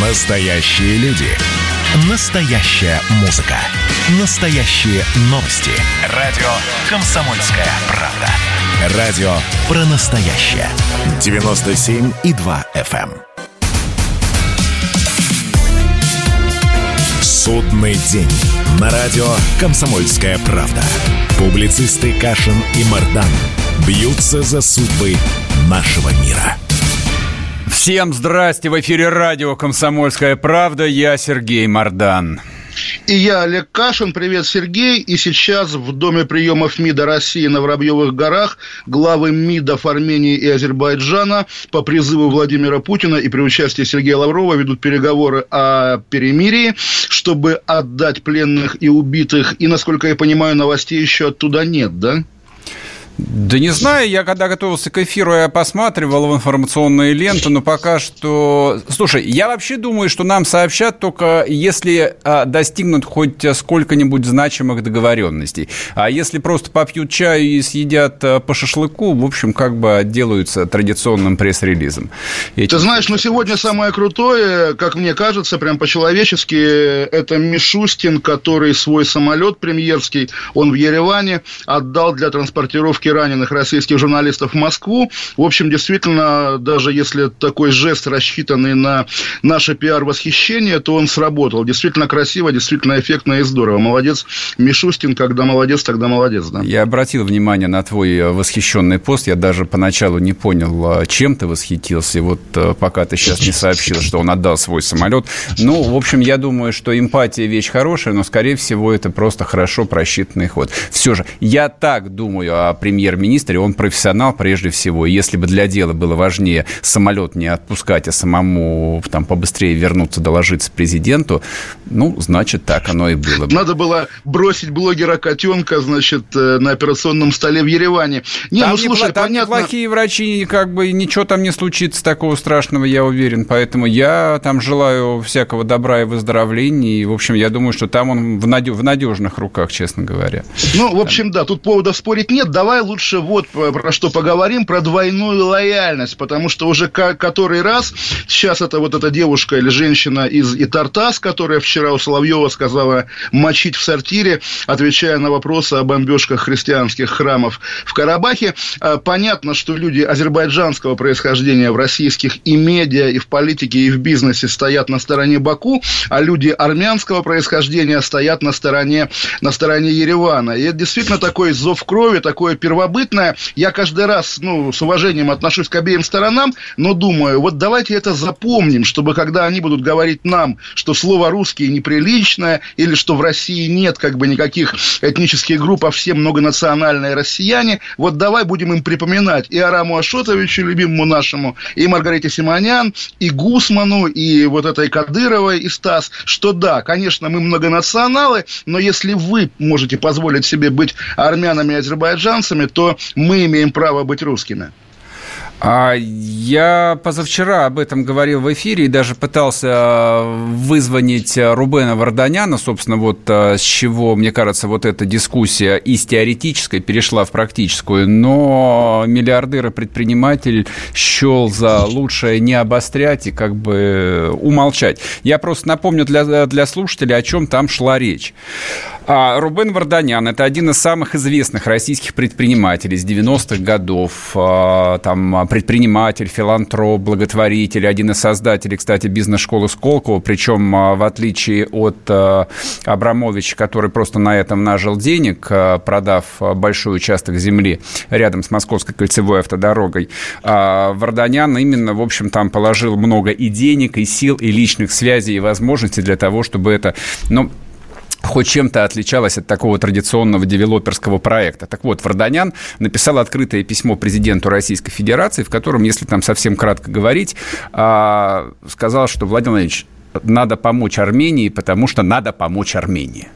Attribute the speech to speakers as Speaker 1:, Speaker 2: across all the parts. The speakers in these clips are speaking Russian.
Speaker 1: Настоящие люди. Настоящая музыка. Настоящие новости. Радио «Комсомольская правда». Радио про настоящее. 97,2 FM. эм. Судный день. На радио «Комсомольская правда». Публицисты Кашин и Мардан бьются за судьбы нашего мира.
Speaker 2: Всем здрасте! В эфире радио «Комсомольская правда». Я Сергей Мордан.
Speaker 3: И я, Олег Кашин. Привет, Сергей. И сейчас в Доме приемов МИДа России на Воробьевых горах главы МИДов Армении и Азербайджана по призыву Владимира Путина и при участии Сергея Лаврова ведут переговоры о перемирии, чтобы отдать пленных и убитых. И, насколько я понимаю, новостей еще оттуда нет, да?
Speaker 2: Да не знаю, я когда готовился к эфиру, я посматривал в информационные ленты, но пока что... Слушай, я вообще думаю, что нам сообщат только если а, достигнут хоть сколько-нибудь значимых договоренностей. А если просто попьют чаю и съедят а, по шашлыку, в общем, как бы отделаются традиционным пресс-релизом.
Speaker 3: Эти... Ты знаешь, но сегодня самое крутое, как мне кажется, прям по-человечески, это Мишустин, который свой самолет премьерский, он в Ереване отдал для транспортировки раненых российских журналистов в Москву. В общем, действительно, даже если такой жест, рассчитанный на наше пиар-восхищение, то он сработал. Действительно красиво, действительно эффектно и здорово. Молодец Мишустин, когда молодец, тогда молодец, да.
Speaker 2: Я обратил внимание на твой восхищенный пост. Я даже поначалу не понял, чем ты восхитился. И вот э, пока ты сейчас не сообщил, что он отдал свой самолет. Ну, в общем, я думаю, что эмпатия вещь хорошая, но, скорее всего, это просто хорошо просчитанный ход. Все же, я так думаю о премьере премьер-министре, он профессионал прежде всего. И если бы для дела было важнее самолет не отпускать, а самому там побыстрее вернуться, доложиться президенту, ну, значит, так оно и было бы.
Speaker 3: Надо было бросить блогера котенка, значит, э, на операционном столе в Ереване.
Speaker 2: Не, там ну, слушай, не, там понятно... плохие врачи, как бы ничего там не случится такого страшного, я уверен. Поэтому я там желаю всякого добра и выздоровления. И, в общем, я думаю, что там он в, надежных руках, честно говоря.
Speaker 3: Ну, в общем, да, тут поводов спорить нет. Давай лучше вот про что поговорим, про двойную лояльность, потому что уже который раз сейчас это вот эта девушка или женщина из Итартас, которая вчера у Соловьева сказала мочить в сортире, отвечая на вопросы о бомбежках христианских храмов в Карабахе. А, понятно, что люди азербайджанского происхождения в российских и медиа, и в политике, и в бизнесе стоят на стороне Баку, а люди армянского происхождения стоят на стороне, на стороне Еревана. И это действительно такой зов крови, такое первое первобытное. Я каждый раз, ну, с уважением отношусь к обеим сторонам, но думаю, вот давайте это запомним, чтобы когда они будут говорить нам, что слово «русский» неприличное, или что в России нет как бы никаких этнических групп, а все многонациональные россияне, вот давай будем им припоминать и Араму Ашотовичу, любимому нашему, и Маргарите Симонян, и Гусману, и вот этой Кадыровой, и Стас, что да, конечно, мы многонационалы, но если вы можете позволить себе быть армянами и азербайджанцами, то мы имеем право быть русскими.
Speaker 2: А я позавчера об этом говорил в эфире и даже пытался э, вызвонить Рубена Варданяна, собственно, вот э, с чего, мне кажется, вот эта дискуссия из теоретической перешла в практическую, но миллиардер и предприниматель счел за лучшее не обострять и как бы умолчать. Я просто напомню для, для слушателей, о чем там шла речь. А Рубен Варданян – это один из самых известных российских предпринимателей с 90-х годов. А, там предприниматель, филантроп, благотворитель, один из создателей, кстати, бизнес-школы Сколково, причем а, в отличие от а, Абрамовича, который просто на этом нажил денег, продав большой участок земли рядом с Московской кольцевой автодорогой, Варданян именно, в общем, там положил много и денег, и сил, и личных связей, и возможностей для того, чтобы это, ну, хоть чем-то отличалась от такого традиционного девелоперского проекта. Так вот, Варданян написал открытое письмо президенту Российской Федерации, в котором, если там совсем кратко говорить, а, сказал, что Владимир Владимирович, надо помочь Армении, потому что надо помочь Армении.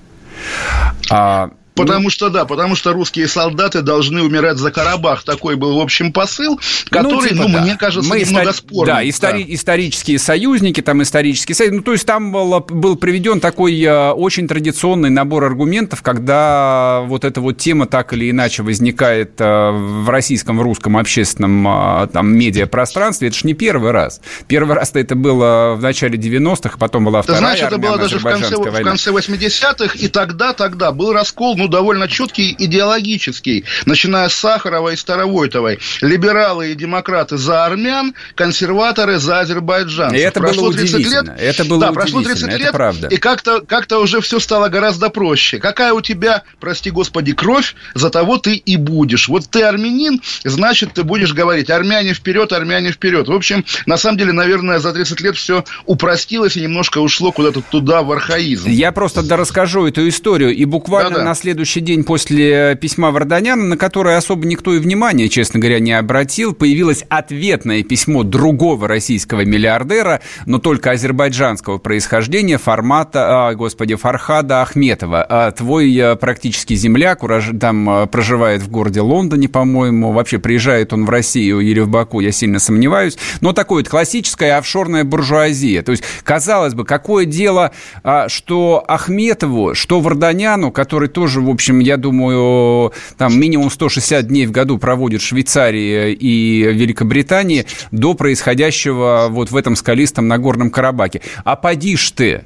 Speaker 3: Потому что, да, потому что русские солдаты должны умирать за Карабах. Такой был, в общем, посыл, который, ну, типа, ну да. мне кажется, Мы немного истори... спорный.
Speaker 2: Да, истори... да, исторические союзники, там исторические союзники. Ну, то есть там был, был приведен такой э, очень традиционный набор аргументов, когда вот эта вот тема так или иначе возникает э, в российском, в русском общественном э, там медиапространстве. Это же не первый раз. Первый раз-то это было в начале 90-х, потом была вторая Ты знаешь,
Speaker 3: это было даже в конце, в конце 80-х, и тогда, тогда был раскол, ну, довольно четкий идеологический, начиная с Сахарова и Старовойтовой. Либералы и демократы за армян, консерваторы за азербайджанцев. И
Speaker 2: это прошло было 30 лет. Это было да, прошло 30 лет, это правда.
Speaker 3: и как-то как уже все стало гораздо проще. Какая у тебя, прости господи, кровь, за того ты и будешь. Вот ты армянин, значит, ты будешь говорить армяне вперед, армяне вперед. В общем, на самом деле, наверное, за 30 лет все упростилось и немножко ушло куда-то туда, в архаизм.
Speaker 2: Я просто да расскажу эту историю. И буквально Да-да. на следующий день после письма Варданяна, на которое особо никто и внимания, честно говоря, не обратил, появилось ответное письмо другого российского миллиардера, но только азербайджанского происхождения, формата, а, господи, Фархада Ахметова. А твой а, практически земляк, урож... там а, проживает в городе Лондоне, по-моему, вообще приезжает он в Россию или в Баку, я сильно сомневаюсь, но такое вот классическая офшорная буржуазия. То есть, казалось бы, какое дело, а, что Ахметову, что Варданяну, который тоже, в общем, я думаю, там минимум 160 дней в году проводит в Швейцарии и Великобритании до происходящего вот в этом скалистом Нагорном Карабаке. А поди ж ты,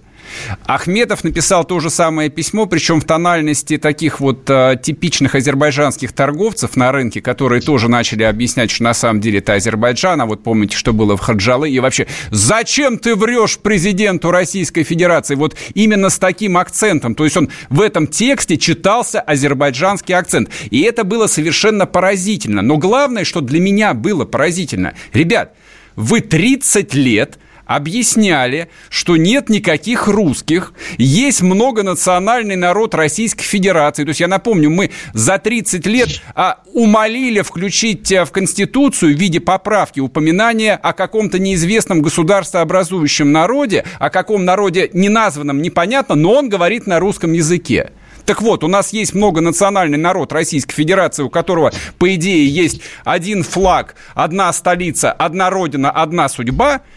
Speaker 2: Ахметов написал то же самое письмо, причем в тональности таких вот э, типичных азербайджанских торговцев на рынке, которые тоже начали объяснять, что на самом деле это Азербайджан, а вот помните, что было в Хаджалы, и вообще, зачем ты врешь президенту Российской Федерации? Вот именно с таким акцентом. То есть он в этом тексте читался азербайджанский акцент. И это было совершенно поразительно. Но главное, что для меня было поразительно. Ребят, вы 30 лет объясняли, что нет никаких русских, есть многонациональный народ Российской Федерации. То есть, я напомню, мы за 30 лет а, умолили включить э, в Конституцию в виде поправки упоминания о каком-то неизвестном государствообразующем народе, о каком народе не названном, непонятно, но он говорит на русском языке. Так вот, у нас есть многонациональный народ Российской Федерации, у которого, по идее, есть один флаг, одна столица, одна родина, одна судьба –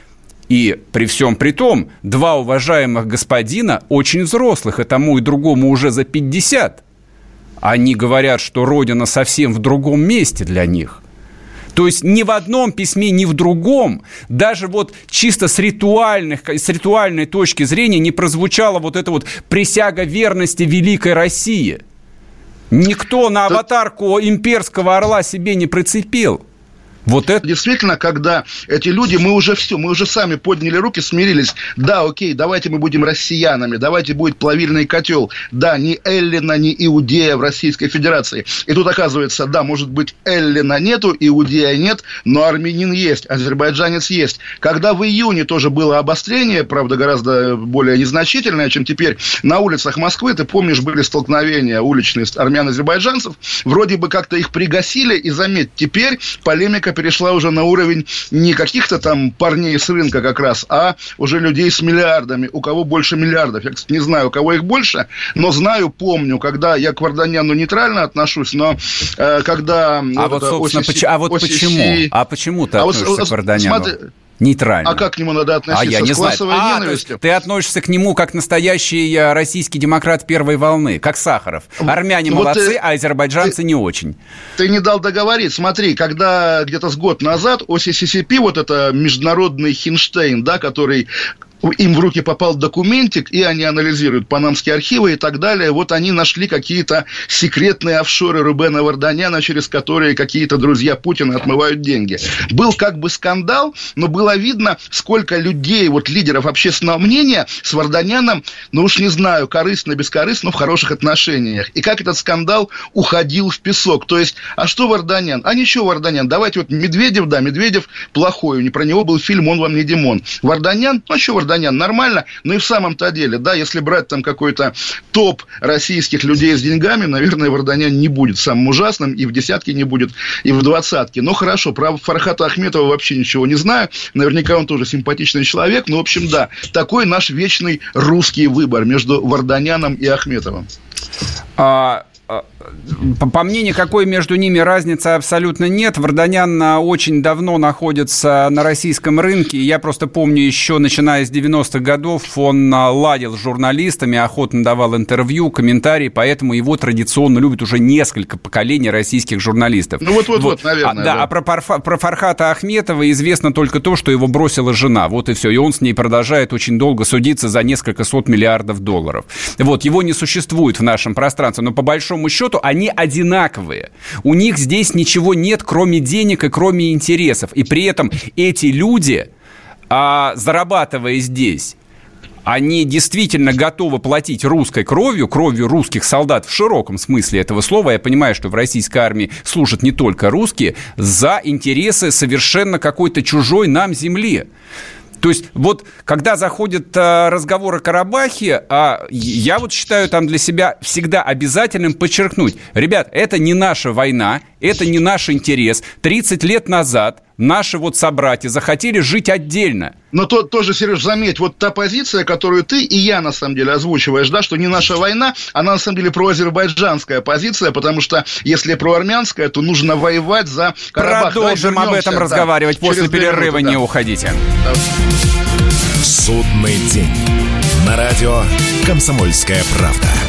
Speaker 2: и при всем при том, два уважаемых господина очень взрослых, и тому и другому уже за 50. Они говорят, что Родина совсем в другом месте для них. То есть ни в одном письме, ни в другом, даже вот чисто с, ритуальных, с ритуальной точки зрения не прозвучала вот эта вот присяга верности великой России. Никто на аватарку имперского орла себе не прицепил.
Speaker 3: Вот это действительно, когда эти люди, мы уже все, мы уже сами подняли руки, смирились. Да, окей, давайте мы будем россиянами, давайте будет плавильный котел. Да, ни Эллина, ни Иудея в Российской Федерации. И тут оказывается, да, может быть, Эллина нету, Иудея нет, но армянин есть, азербайджанец есть. Когда в июне тоже было обострение, правда, гораздо более незначительное, чем теперь, на улицах Москвы, ты помнишь, были столкновения уличные армян-азербайджанцев, вроде бы как-то их пригасили, и заметь, теперь полемика перешла уже на уровень не каких-то там парней с рынка как раз, а уже людей с миллиардами. У кого больше миллиардов? Я, кстати, не знаю, у кого их больше, но знаю, помню, когда я к Варданяну нейтрально отношусь, но э, когда...
Speaker 2: А вот, вот собственно, OCC, а вот OCC, почему? А почему ты а относишься вот, к Варданяну? Смотри, Нейтрально.
Speaker 3: А как к нему надо относиться?
Speaker 2: А я не знаю. А, то есть ты относишься к нему как настоящий э, российский демократ первой волны, как Сахаров. Армяне вот молодцы, ты, а азербайджанцы ты, не очень.
Speaker 3: Ты не дал договорить. Смотри, когда где-то с год назад OCCCP, вот это международный Хинштейн, да, который им в руки попал документик, и они анализируют панамские архивы и так далее. Вот они нашли какие-то секретные офшоры Рубена Варданяна, через которые какие-то друзья Путина отмывают деньги. Был как бы скандал, но было видно, сколько людей, вот лидеров общественного мнения с Варданяном, ну уж не знаю, корыстно, бескорыстно, но в хороших отношениях. И как этот скандал уходил в песок. То есть, а что Варданян? А ничего Варданян, давайте вот Медведев, да, Медведев плохой, не про него был фильм «Он вам не Димон». Варданян, ну а что Варданян? Варданян нормально, но и в самом-то деле, да, если брать там какой-то топ российских людей с деньгами, наверное, Варданян не будет самым ужасным, и в десятке не будет, и в двадцатке. Но хорошо, про Фархата Ахметова вообще ничего не знаю, наверняка он тоже симпатичный человек, но, в общем, да, такой наш вечный русский выбор между Варданяном и Ахметовым.
Speaker 2: А, по мне, никакой между ними разницы абсолютно нет. Варданян очень давно находится на российском рынке. Я просто помню еще, начиная с 90-х годов, он ладил с журналистами, охотно давал интервью, комментарии, поэтому его традиционно любят уже несколько поколений российских журналистов.
Speaker 3: Ну вот-вот-вот, вот, наверное.
Speaker 2: А, да, да, а про, про Фархата Ахметова известно только то, что его бросила жена. Вот и все. И он с ней продолжает очень долго судиться за несколько сот миллиардов долларов. Вот, его не существует в нашем пространстве, но по большому счету они одинаковые. У них здесь ничего нет, кроме денег и кроме интересов. И при этом эти люди, а, зарабатывая здесь, они действительно готовы платить русской кровью, кровью русских солдат в широком смысле этого слова, я понимаю, что в российской армии служат не только русские, за интересы совершенно какой-то чужой нам земли. То есть вот когда заходит а, разговор о Карабахе, а, я вот считаю там для себя всегда обязательным подчеркнуть, ребят, это не наша война, это не наш интерес. 30 лет назад наши вот собратья захотели жить отдельно.
Speaker 3: Но то, тоже, Сереж, заметь, вот та позиция, которую ты и я, на самом деле, озвучиваешь, да, что не наша война, она, на самом деле, проазербайджанская позиция, потому что, если про армянская, то нужно воевать за
Speaker 2: Карабах. Продолжим об этом да, разговаривать после перерыва, минуты, да. не уходите. Да.
Speaker 1: Судный день. На радио «Комсомольская правда».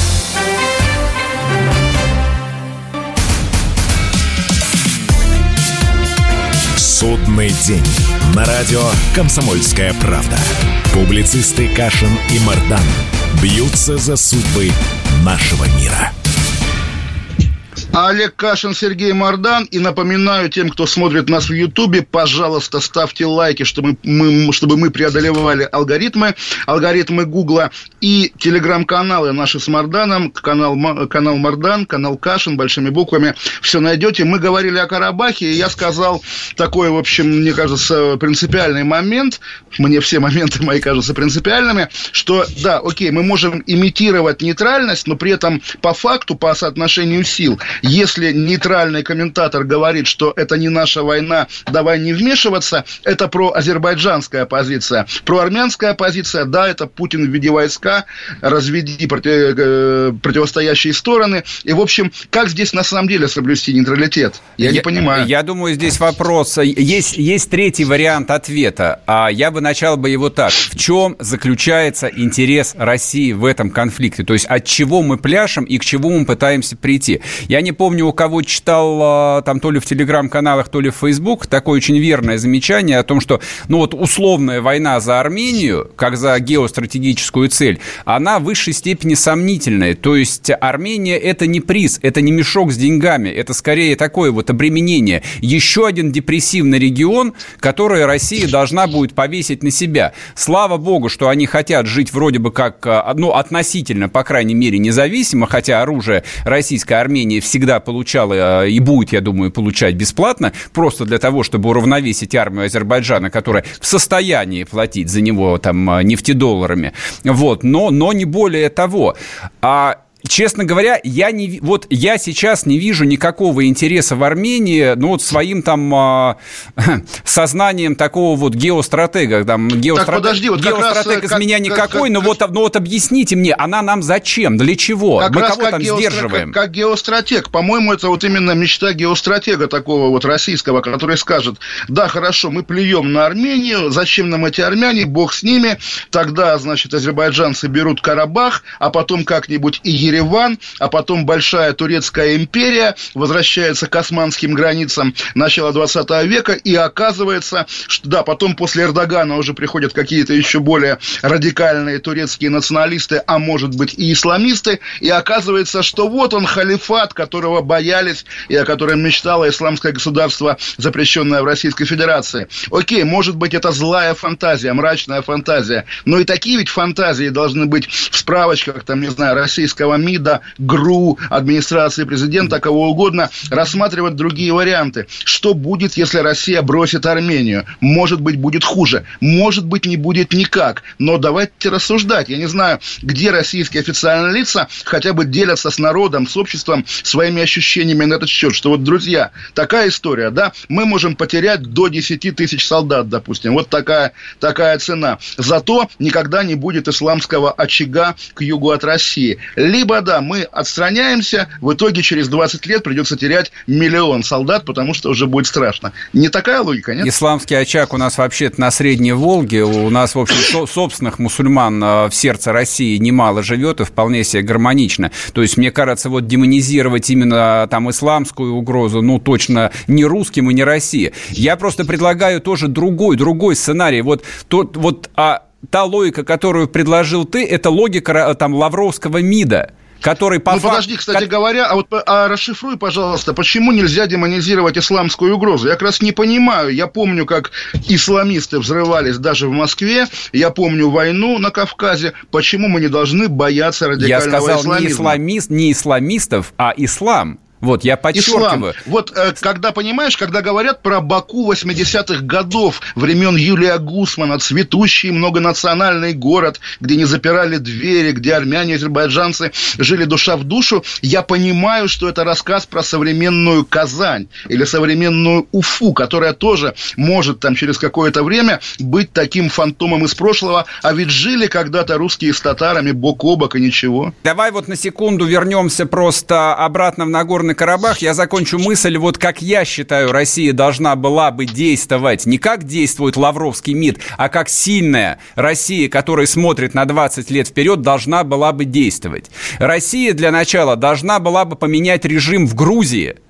Speaker 1: Судный день. На радио «Комсомольская правда». Публицисты Кашин и Мардан бьются за судьбы нашего мира.
Speaker 3: Олег Кашин, Сергей Мордан. И напоминаю тем, кто смотрит нас в Ютубе, пожалуйста, ставьте лайки, чтобы мы, чтобы мы преодолевали алгоритмы, алгоритмы Гугла и телеграм-каналы наши с Морданом, канал, канал Мордан, канал Кашин, большими буквами. Все найдете. Мы говорили о Карабахе, и я сказал такой, в общем, мне кажется, принципиальный момент. Мне все моменты мои кажутся принципиальными, что, да, окей, мы можем имитировать нейтральность, но при этом по факту, по соотношению сил, если нейтральный комментатор говорит, что это не наша война, давай не вмешиваться, это про азербайджанская позиция. Про армянская позиция, да, это Путин введи войска, разведи против, э, противостоящие стороны. И, в общем, как здесь на самом деле соблюсти нейтралитет? Я, я не понимаю.
Speaker 2: Я думаю, здесь вопрос. Есть, есть третий вариант ответа. А я бы начал бы его так. В чем заключается интерес России в этом конфликте? То есть от чего мы пляшем и к чему мы пытаемся прийти? Я не не помню, у кого читал а, там то ли в телеграм-каналах, то ли в Facebook такое очень верное замечание о том, что, ну вот условная война за Армению, как за геостратегическую цель, она в высшей степени сомнительная. То есть Армения это не приз, это не мешок с деньгами, это скорее такое вот обременение. Еще один депрессивный регион, который Россия должна будет повесить на себя. Слава богу, что они хотят жить вроде бы как, а, ну, относительно, по крайней мере, независимо, хотя оружие российской Армении всегда всегда получала и будет, я думаю, получать бесплатно, просто для того, чтобы уравновесить армию Азербайджана, которая в состоянии платить за него там нефтедолларами. Вот, но, но не более того. А честно говоря, я не вот я сейчас не вижу никакого интереса в Армении, ну вот своим там а, сознанием такого вот геостратега, там геострат... так, подожди, вот геостратег раз, из меня никакой, как, но как, вот, ну вот объясните мне, она нам зачем, для чего,
Speaker 3: как мы кого там геостра... сдерживаем? Как, как геостратег, по-моему, это вот именно мечта геостратега такого вот российского, который скажет, да, хорошо, мы плюем на Армению, зачем нам эти армяне, бог с ними, тогда, значит, азербайджанцы берут Карабах, а потом как-нибудь и Ереван, а потом Большая Турецкая империя возвращается к османским границам начала 20 века, и оказывается, что да, потом после Эрдогана уже приходят какие-то еще более радикальные турецкие националисты, а может быть и исламисты, и оказывается, что вот он халифат, которого боялись и о котором мечтало исламское государство, запрещенное в Российской Федерации. Окей, может быть, это злая фантазия, мрачная фантазия, но и такие ведь фантазии должны быть в справочках, там, не знаю, российского МИДа, ГРУ, администрации президента, кого угодно, рассматривать другие варианты. Что будет, если Россия бросит Армению? Может быть, будет хуже. Может быть, не будет никак. Но давайте рассуждать. Я не знаю, где российские официальные лица хотя бы делятся с народом, с обществом своими ощущениями на этот счет. Что вот, друзья, такая история, да, мы можем потерять до 10 тысяч солдат, допустим. Вот такая, такая цена. Зато никогда не будет исламского очага к югу от России. Либо, да, мы отстраняемся, в итоге через 20 лет придется терять миллион солдат, потому что уже будет страшно. Не такая логика, нет?
Speaker 2: Исламский очаг у нас вообще-то на Средней Волге. У нас, в общем, собственных мусульман э, в сердце России немало живет и вполне себе гармонично. То есть, мне кажется, вот демонизировать именно там исламскую угрозу, ну, точно не русским и не России. Я просто предлагаю тоже другой, другой сценарий. Вот, тот, вот а, та логика, которую предложил ты, это логика там Лавровского МИДа который по
Speaker 3: Ну, факт... подожди, кстати как... говоря, а вот а расшифруй, пожалуйста, почему нельзя демонизировать исламскую угрозу? Я как раз не понимаю. Я помню, как исламисты взрывались даже в Москве. Я помню войну на Кавказе. Почему мы не должны бояться радикального исламизма? Я сказал исламизма?
Speaker 2: не, исламист, не исламистов, а ислам. Вот, я подчеркиваю. Ислам.
Speaker 3: Вот, э, когда, понимаешь, когда говорят про Баку 80-х годов, времен Юлия Гусмана, цветущий многонациональный город, где не запирали двери, где армяне и азербайджанцы жили душа в душу, я понимаю, что это рассказ про современную Казань или современную Уфу, которая тоже может там через какое-то время быть таким фантомом из прошлого, а ведь жили когда-то русские с татарами бок о бок и ничего.
Speaker 2: Давай вот на секунду вернемся просто обратно в Нагорный Нагорный Карабах, я закончу мысль, вот как я считаю, Россия должна была бы действовать. Не как действует Лавровский МИД, а как сильная Россия, которая смотрит на 20 лет вперед, должна была бы действовать. Россия для начала должна была бы поменять режим в Грузии –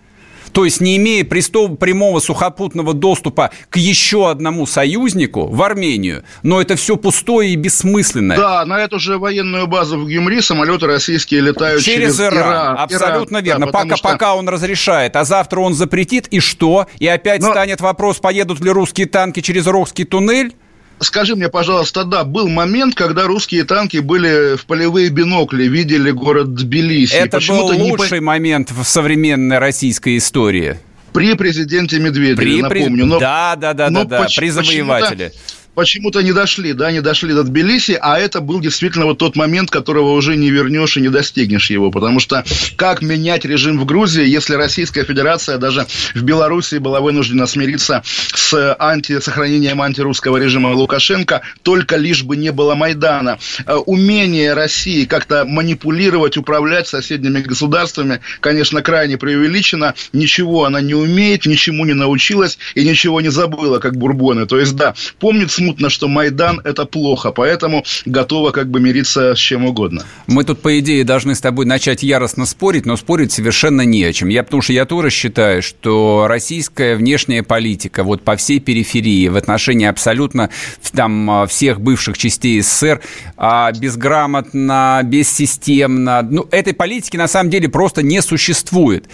Speaker 2: то есть не имея прямого сухопутного доступа к еще одному союзнику, в Армению, но это все пустое и бессмысленное.
Speaker 3: Да, на эту же военную базу в Гюмри самолеты российские летают через, через Иран. Иран.
Speaker 2: Абсолютно Иран. верно. Да, пока, что... пока он разрешает, а завтра он запретит, и что? И опять но... станет вопрос, поедут ли русские танки через Рохский туннель?
Speaker 3: Скажи мне, пожалуйста, да, был момент, когда русские танки были в полевые бинокли, видели город Тбилиси.
Speaker 2: Это был лучший не... момент в современной российской истории.
Speaker 3: При президенте Медведеве, При, напомню.
Speaker 2: Но, да, да, да, но да, да, при завоевателе
Speaker 3: почему-то не дошли, да, не дошли до Тбилиси, а это был действительно вот тот момент, которого уже не вернешь и не достигнешь его, потому что как менять режим в Грузии, если Российская Федерация даже в Белоруссии была вынуждена смириться с анти, сохранением антирусского режима Лукашенко, только лишь бы не было Майдана. Э, умение России как-то манипулировать, управлять соседними государствами, конечно, крайне преувеличено, ничего она не умеет, ничему не научилась и ничего не забыла, как бурбоны. То есть, да, помнит смутно, что Майдан – это плохо, поэтому готова как бы мириться с чем угодно.
Speaker 2: Мы тут, по идее, должны с тобой начать яростно спорить, но спорить совершенно не о чем. Я, потому что я тоже считаю, что российская внешняя политика вот по всей периферии в отношении абсолютно там всех бывших частей СССР а, безграмотно, бессистемно. Ну, этой политики на самом деле просто не существует.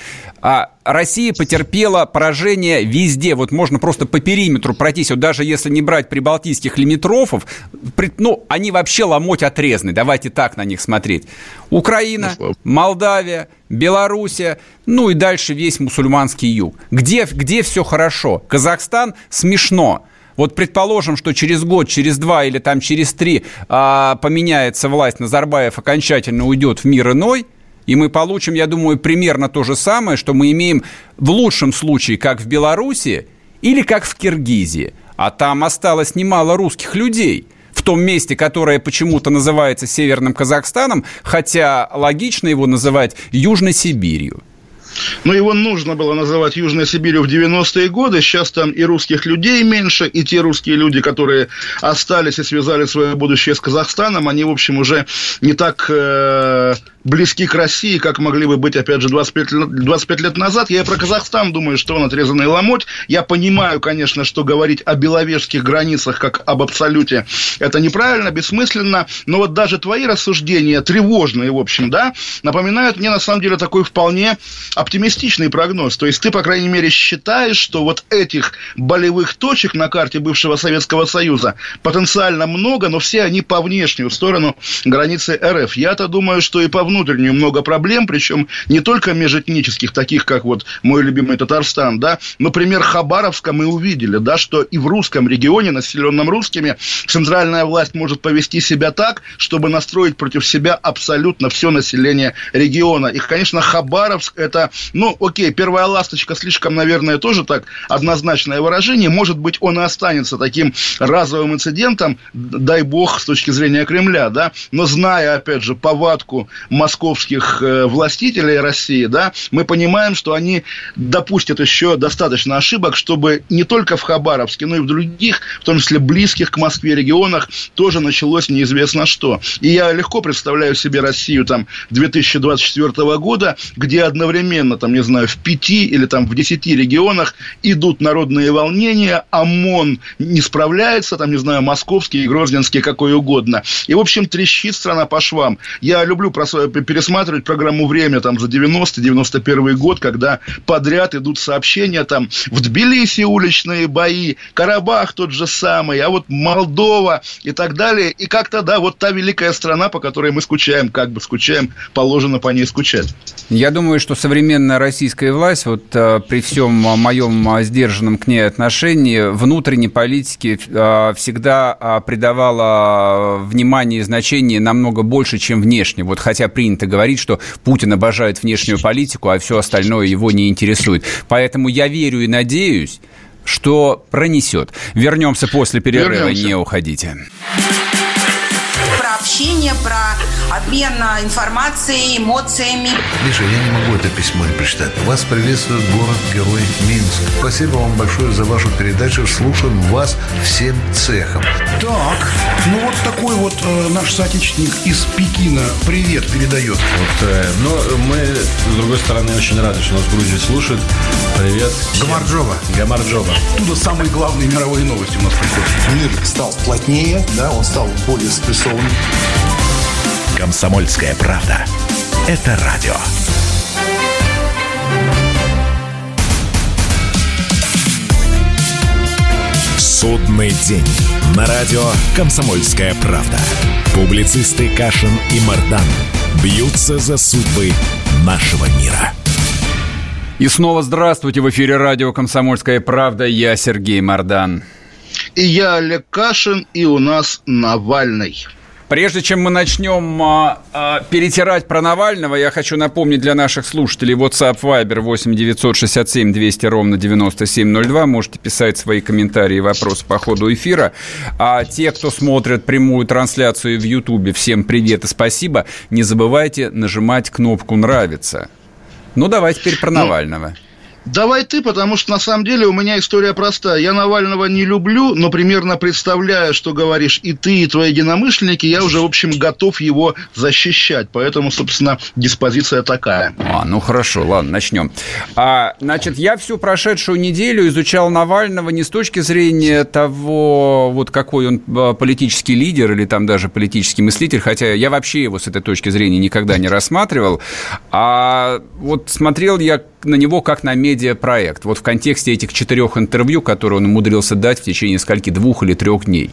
Speaker 2: А Россия потерпела поражение везде. Вот можно просто по периметру пройтись. Вот даже если не брать прибалтийских лимитрофов, ну, они вообще ломоть отрезаны. Давайте так на них смотреть. Украина, ну, Молдавия, Белоруссия, ну и дальше весь мусульманский юг. Где, где все хорошо? Казахстан смешно. Вот предположим, что через год, через два или там через три а, поменяется власть, Назарбаев окончательно уйдет в мир иной – и мы получим, я думаю, примерно то же самое, что мы имеем в лучшем случае, как в Беларуси или как в Киргизии. А там осталось немало русских людей – в том месте, которое почему-то называется Северным Казахстаном, хотя логично его называть Южной Сибирью.
Speaker 3: Но его нужно было называть Южной Сибирью в 90-е годы. Сейчас там и русских людей меньше, и те русские люди, которые остались и связали свое будущее с Казахстаном, они, в общем, уже не так э, близки к России, как могли бы быть, опять же, 25 лет, 25 лет назад. Я и про Казахстан думаю, что он отрезанный ломоть. Я понимаю, конечно, что говорить о беловежских границах, как об абсолюте, это неправильно, бессмысленно. Но вот даже твои рассуждения, тревожные, в общем, да, напоминают мне, на самом деле, такой вполне оптимистичный прогноз. То есть ты, по крайней мере, считаешь, что вот этих болевых точек на карте бывшего Советского Союза потенциально много, но все они по внешнюю сторону границы РФ. Я-то думаю, что и по внутренней внутреннюю много проблем, причем не только межэтнических, таких как вот мой любимый Татарстан, да, например, Хабаровска мы увидели, да, что и в русском регионе, населенном русскими, центральная власть может повести себя так, чтобы настроить против себя абсолютно все население региона. И, конечно, Хабаровск это, ну, окей, первая ласточка слишком, наверное, тоже так однозначное выражение. Может быть, он и останется таким разовым инцидентом, дай бог, с точки зрения Кремля, да, но зная, опять же, повадку московских э, властителей России, да, мы понимаем, что они допустят еще достаточно ошибок, чтобы не только в Хабаровске, но и в других, в том числе близких к Москве регионах, тоже началось неизвестно что. И я легко представляю себе Россию там 2024 года, где одновременно, там, не знаю, в пяти или там в десяти регионах идут народные волнения, ОМОН не справляется, там, не знаю, московский, грозненский, какой угодно. И, в общем, трещит страна по швам. Я люблю пересматривать программу «Время» там за 90-91 год, когда подряд идут сообщения там в Тбилиси уличные бои, Карабах тот же самый, а вот Молдова и так далее. И как-то, да, вот та великая страна, по которой мы скучаем, как бы скучаем, положено по ней скучать.
Speaker 2: Я думаю, что современная российская власть, вот э, при всем моем э, сдержанном к ней отношении, внутренней политике э, всегда придавала внимание и значение намного больше, чем внешне. Вот хотя принято говорить, что Путин обожает внешнюю политику, а все остальное его не интересует. Поэтому я верю и надеюсь, что пронесет. Вернемся после перерыва, Вернемся. не уходите
Speaker 4: общение, про обмен информацией, эмоциями.
Speaker 5: Миша, я не могу это письмо не прочитать. Вас приветствует город-герой Минск. Спасибо вам большое за вашу передачу. Слушаем вас всем цехом.
Speaker 3: Так, ну вот такой вот э, наш соотечественник из Пекина привет передает.
Speaker 6: Вот, э, но мы, с другой стороны, очень рады, что нас Грузия слушает. Привет.
Speaker 3: Гамарджова.
Speaker 6: Гамарджова.
Speaker 3: Оттуда самые главные мировые новости у нас приходят.
Speaker 5: Мир стал плотнее, да, он стал более спрессованным.
Speaker 1: Комсомольская правда. Это радио. Судный день. На радио «Комсомольская правда». Публицисты Кашин и Мардан бьются за судьбы нашего мира.
Speaker 2: И снова здравствуйте. В эфире радио «Комсомольская правда». Я Сергей Мардан.
Speaker 3: И я Олег Кашин, и у нас Навальный.
Speaker 2: Прежде чем мы начнем а, а, перетирать про Навального, я хочу напомнить для наших слушателей WhatsApp Viber 8 967 200 ровно 9702. Можете писать свои комментарии и вопросы по ходу эфира. А те, кто смотрит прямую трансляцию в YouTube, всем привет и спасибо. Не забывайте нажимать кнопку «Нравится». Ну, давайте теперь про ну, Навального.
Speaker 3: Давай ты, потому что на самом деле у меня история простая. Я Навального не люблю, но примерно представляя, что говоришь и ты, и твои единомышленники, я уже, в общем, готов его защищать. Поэтому, собственно, диспозиция такая.
Speaker 2: А, ну хорошо, ладно, начнем. А, значит, я всю прошедшую неделю изучал Навального не с точки зрения того, вот какой он а, политический лидер или там даже политический мыслитель, хотя я вообще его с этой точки зрения никогда не рассматривал, а вот смотрел я на него как на медиапроект. Вот в контексте этих четырех интервью, которые он умудрился дать в течение скольки, двух или трех дней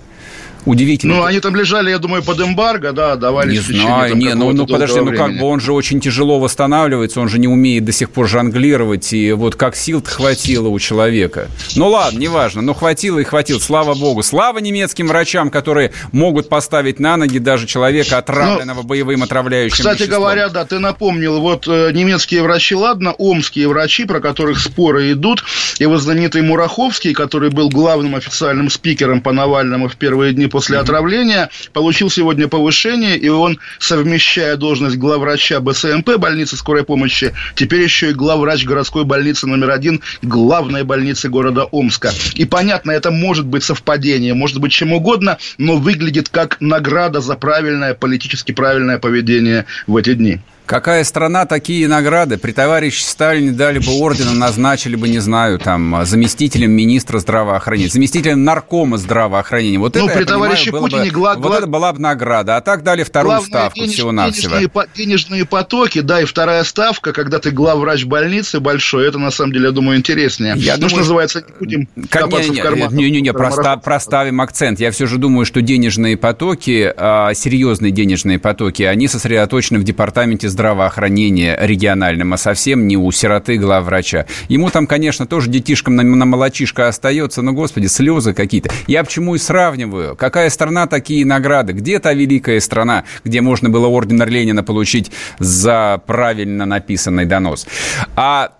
Speaker 2: удивительно.
Speaker 3: Ну, они там лежали, я думаю, под эмбарго, да, давали
Speaker 2: Не знаю, не, ну, ну подожди, ну как бы он же очень тяжело восстанавливается, он же не умеет до сих пор жонглировать, и вот как сил хватило у человека. Ну ладно, неважно, но хватило и хватило, слава богу. Слава немецким врачам, которые могут поставить на ноги даже человека, отравленного ну, боевым отравляющим
Speaker 3: Кстати
Speaker 2: веществом.
Speaker 3: говоря, да, ты напомнил, вот э, немецкие врачи, ладно, омские врачи, про которых споры идут, и вот знаменитый Мураховский, который был главным официальным спикером по Навальному в первые дни после отравления, получил сегодня повышение, и он, совмещая должность главврача БСМП, больницы скорой помощи, теперь еще и главврач городской больницы номер один, главной больницы города Омска. И понятно, это может быть совпадение, может быть чем угодно, но выглядит как награда за правильное, политически правильное поведение в эти дни.
Speaker 2: Какая страна, такие награды. При товарище Сталине дали бы ордена, назначили бы, не знаю, там, заместителем министра здравоохранения, заместителем наркома здравоохранения. Вот ну, это, при товарище понимаю, Путине бы, гла... вот это была бы награда. А так дали вторую Главное, ставку денеж... всего-навсего.
Speaker 3: Денежные, денежные потоки, да, и вторая ставка, когда ты главврач больницы большой, это, на самом деле, я думаю, интереснее. Я ну, думаю, что называется, не будем
Speaker 2: как, не, не, в карман. Не-не-не, проста, проставим акцент. Я все же думаю, что денежные потоки, а, серьезные денежные потоки, они сосредоточены в департаменте здравоохранения региональном, а совсем не у сироты главврача. Ему там, конечно, тоже детишкам на, на молочишко остается, но, господи, слезы какие-то. Я почему и сравниваю. Какая страна, такие награды. Где та великая страна, где можно было орден Ленина получить за правильно написанный донос? А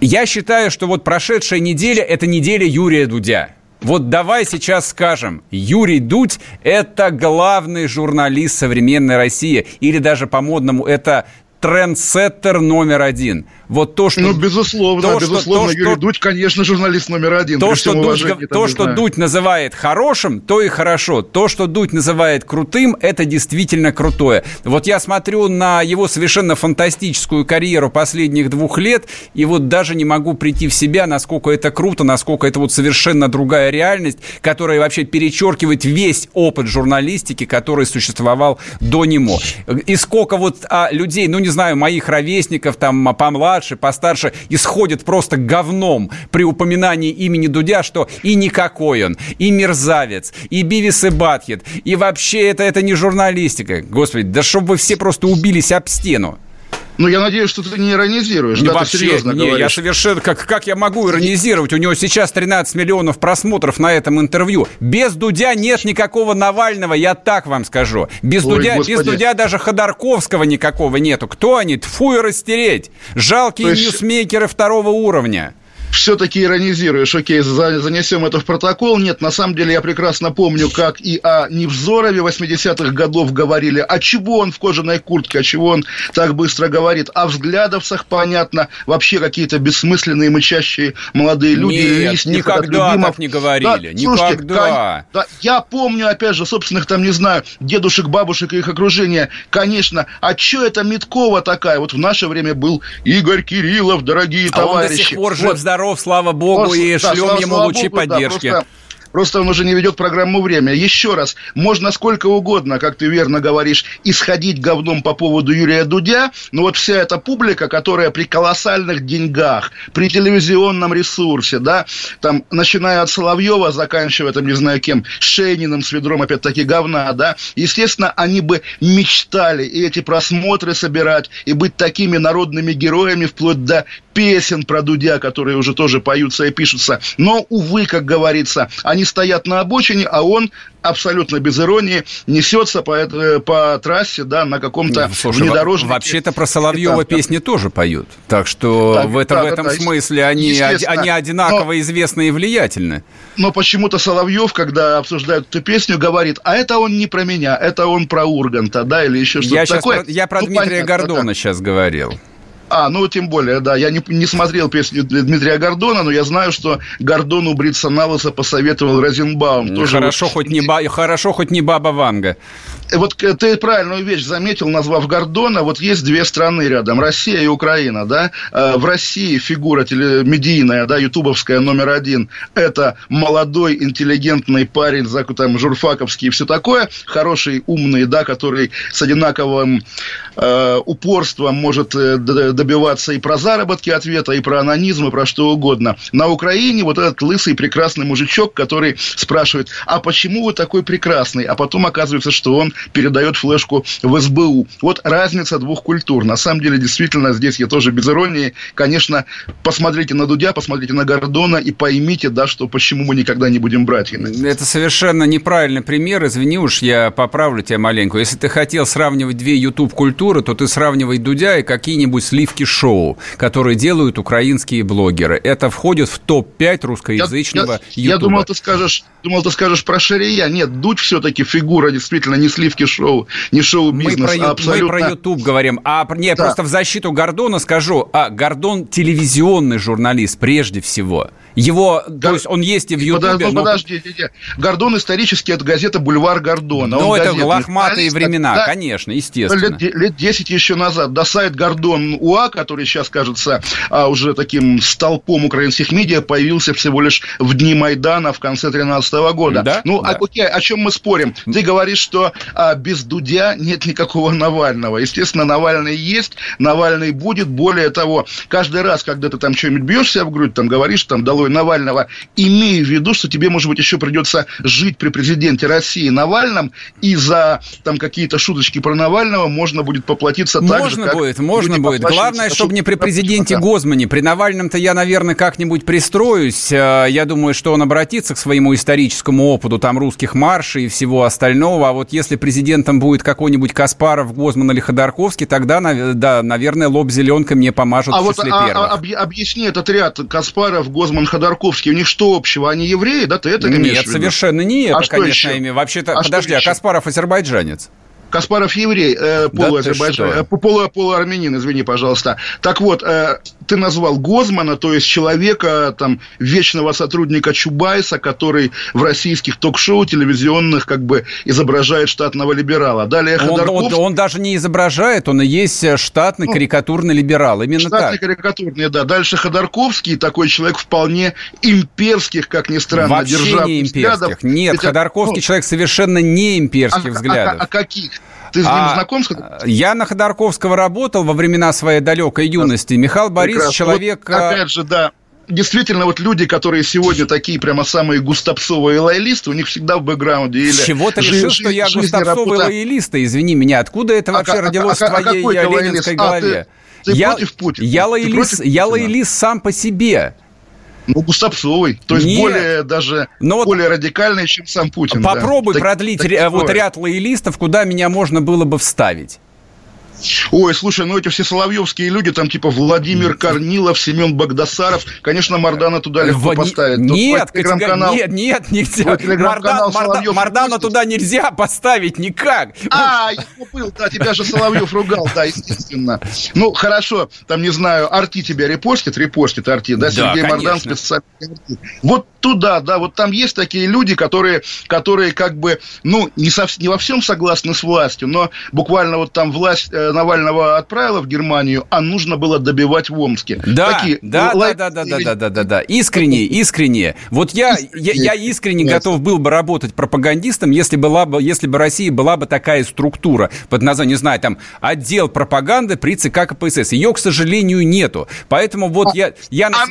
Speaker 2: я считаю, что вот прошедшая неделя – это неделя Юрия Дудя. Вот давай сейчас скажем, Юрий Дудь – это главный журналист современной России. Или даже по-модному, это трендсеттер номер один. Вот то, что...
Speaker 3: Ну, безусловно, то, безусловно, что, Юрий что, Дудь, конечно, журналист номер один.
Speaker 2: То, что, Дудь, то, что Дудь называет хорошим, то и хорошо. То, что Дудь называет крутым, это действительно крутое. Вот я смотрю на его совершенно фантастическую карьеру последних двух лет, и вот даже не могу прийти в себя, насколько это круто, насколько это вот совершенно другая реальность, которая вообще перечеркивает весь опыт журналистики, который существовал до него. И сколько вот а, людей, ну, не знаю, моих ровесников, там, помладше, постарше, исходит просто говном при упоминании имени Дудя, что и никакой он, и мерзавец, и Бивис и Батхет, и вообще это, это не журналистика. Господи, да чтобы вы все просто убились об стену.
Speaker 3: Ну, я надеюсь, что ты не иронизируешь,
Speaker 2: не,
Speaker 3: да,
Speaker 2: вообще,
Speaker 3: ты серьезно
Speaker 2: не,
Speaker 3: говоришь.
Speaker 2: я совершенно... Как, как я могу иронизировать? У него сейчас 13 миллионов просмотров на этом интервью. Без Дудя нет никакого Навального, я так вам скажу. Без, Ой, Дудя, без Дудя даже Ходорковского никакого нету. Кто они? Тфу и растереть. Жалкие есть... ньюсмейкеры второго уровня
Speaker 3: все-таки иронизируешь, окей, занесем это в протокол. Нет, на самом деле я прекрасно помню, как и о Невзорове 80-х годов говорили, а чего он в кожаной куртке, а чего он так быстро говорит. О взглядовцах, понятно, вообще какие-то бессмысленные, мычащие молодые люди.
Speaker 2: Нет, никогда так не говорили, да, слушайте, никогда.
Speaker 3: да, я помню, опять же, собственных там, не знаю, дедушек, бабушек и их окружения, конечно. А что это Миткова такая? Вот в наше время был Игорь Кириллов, дорогие а товарищи. Он до
Speaker 2: сих пор жив, здоров здоров, слава богу, и да, шлем слава, ему лучи Богу, поддержки. Да, просто
Speaker 3: Просто он уже не ведет программу «Время». Еще раз, можно сколько угодно, как ты верно говоришь, исходить говном по поводу Юрия Дудя, но вот вся эта публика, которая при колоссальных деньгах, при телевизионном ресурсе, да, там, начиная от Соловьева, заканчивая, там, не знаю кем, Шейниным, с ведром, опять-таки, говна, да, естественно, они бы мечтали и эти просмотры собирать, и быть такими народными героями, вплоть до песен про Дудя, которые уже тоже поются и пишутся. Но, увы, как говорится, они стоят на обочине, а он абсолютно без иронии несется по, по трассе, да, на каком-то ну, внедорожнике.
Speaker 2: Вообще-то про Соловьева Этап, песни тоже поют. Так что так, в, это, да, в этом да, смысле они, они одинаково но, известны и влиятельны.
Speaker 3: Но почему-то Соловьев, когда обсуждают эту песню, говорит, а это он не про меня, это он про Урганта, да, или еще что-то
Speaker 2: я
Speaker 3: такое.
Speaker 2: Про, я про ну, Дмитрия понятно, Гордона да. сейчас говорил.
Speaker 3: А, ну, тем более, да. Я не, не смотрел песню Дмитрия Гордона, но я знаю, что Гордону бриться на лысо посоветовал Розенбаум.
Speaker 2: Тоже хорошо, вот... хоть не ба... хорошо, хоть не Баба Ванга.
Speaker 3: Э, вот э, ты правильную вещь заметил, назвав Гордона. Вот есть две страны рядом, Россия и Украина, да. Э, в России фигура телемедийная, да, ютубовская номер один, это молодой, интеллигентный парень, там, журфаковский и все такое, хороший, умный, да, который с одинаковым э, упорством может добиваться и про заработки ответа, и про анонизм, и про что угодно. На Украине вот этот лысый прекрасный мужичок, который спрашивает, а почему вы такой прекрасный? А потом оказывается, что он передает флешку в СБУ. Вот разница двух культур. На самом деле, действительно, здесь я тоже без иронии. Конечно, посмотрите на Дудя, посмотрите на Гордона и поймите, да, что почему мы никогда не будем братьями.
Speaker 2: Это совершенно неправильный пример. Извини уж, я поправлю тебя маленько. Если ты хотел сравнивать две YouTube-культуры, то ты сравнивай Дудя и какие-нибудь сливки шоу, которые делают украинские блогеры. Это входит в топ-5 русскоязычного
Speaker 3: я, я, я думал, ты скажешь, думал, ты скажешь про Шария. Нет, Дудь все-таки фигура действительно не сливки шоу, не шоу-бизнес,
Speaker 2: мы про,
Speaker 3: а абсолютно...
Speaker 2: Мы про YouTube говорим. А не, да. просто в защиту Гордона скажу. А, Гордон телевизионный журналист прежде всего. Его, Гор... то есть он есть и в Ютубе. Подожди,
Speaker 3: но... подожди, подожди. Гордон исторически, это газета «Бульвар Гордона».
Speaker 2: Ну, это лохматые времена, да, конечно, естественно.
Speaker 3: Лет, лет 10 еще назад. До сайт Гордон УА, который сейчас кажется а, уже таким столпом украинских медиа, появился всего лишь в дни Майдана в конце 2013 года. Да? Ну, да. А, окей, о чем мы спорим? Ты говоришь, что а, без Дудя нет никакого Навального. Естественно, Навальный есть, Навальный будет. Более того, каждый раз, когда ты там что-нибудь бьешься в грудь, там говоришь, там, дало свой Навального, имея в виду, что тебе, может быть, еще придется жить при президенте России Навальном, и за там какие-то шуточки про Навального можно будет поплатиться
Speaker 2: можно
Speaker 3: так же,
Speaker 2: как будет, можно будет. Главное, чтобы не при президенте Гозмане. При Навальном-то я, наверное, как-нибудь пристроюсь. Э, я думаю, что он обратится к своему историческому опыту, там, русских маршей и всего остального. А вот если президентом будет какой-нибудь Каспаров, Гозман или Ходорковский, тогда, да, наверное, лоб зеленкой мне помажут
Speaker 3: а
Speaker 2: в числе
Speaker 3: вот, а,
Speaker 2: первых.
Speaker 3: А, об, объясни этот ряд Каспаров, Гозман, Ходорковский. У них что общего? Они евреи, да? Ты это
Speaker 2: Нет, совершенно не это, а конечно, имя. Вообще-то, а подожди, а Каспаров азербайджанец?
Speaker 3: Каспаров еврей, э, полуазербайджан, да э, полу, полуармянин, извини, пожалуйста. Так вот, э, ты назвал Гозмана, то есть человека, там, вечного сотрудника Чубайса, который в российских ток-шоу телевизионных как бы изображает штатного либерала. Далее
Speaker 2: он, он, он даже не изображает, он и есть э, штатный ну, карикатурный либерал, именно штатный
Speaker 3: так. карикатурный, да. Дальше Ходорковский, такой человек вполне имперских, как ни странно,
Speaker 2: Вообще не имперских. Взглядов. Нет, Ведь, Ходорковский ну, человек совершенно не имперских а, взглядов.
Speaker 3: А, а, а каких? Ты с ним а, знаком? С
Speaker 2: я на Ходорковского работал во времена своей далекой юности. Михаил Борис человек... Вот,
Speaker 3: а, опять же, да, действительно, вот люди, которые сегодня такие прямо самые густопсовые лоялисты, у них всегда в бэкграунде или...
Speaker 2: Чего ты решил, что я густопсовый лоялист? Извини меня, откуда это а вообще а, родилось а, в твоей а, ленинской голове?
Speaker 3: Ты, ты я, против Путина?
Speaker 2: Я лоялист, я лоялист сам по себе.
Speaker 3: Ну, Густапсовый. То есть Нет. более даже Но ну более радикальный, чем сам Путин.
Speaker 2: Попробуй да. продлить так, ря- вот ряд лоялистов, куда меня можно было бы вставить.
Speaker 3: Ой, слушай, ну эти все соловьевские люди, там типа Владимир Корнилов, Семен Багдасаров, конечно, Мардана туда легко в... поставить.
Speaker 2: Нет, телеграм-канал... нет, нет, нельзя. Мардан, Мардан, Мардана туда нельзя поставить никак.
Speaker 3: А, я забыл, да, тебя же Соловьев ругал, да, естественно. Ну, хорошо, там, не знаю, Арти тебя репостит, репостит Арти, да, Сергей да, Мардан специально. Вот туда, да, вот там есть такие люди, которые, которые как бы, ну, не, совсем, не во всем согласны с властью, но буквально вот там власть э, Навального отправила в Германию, а нужно было добивать в Омске.
Speaker 2: Да, Такие, да, лай... да, да, да, да, да, да, да, искренне, искренне. Вот я, я, я искренне Нет. готов был бы работать пропагандистом, если была бы, если бы Россия была бы такая структура под названием, не знаю, там, отдел пропаганды при ЦК КПСС. Ее, к сожалению, нету. Поэтому вот а, я... я... Она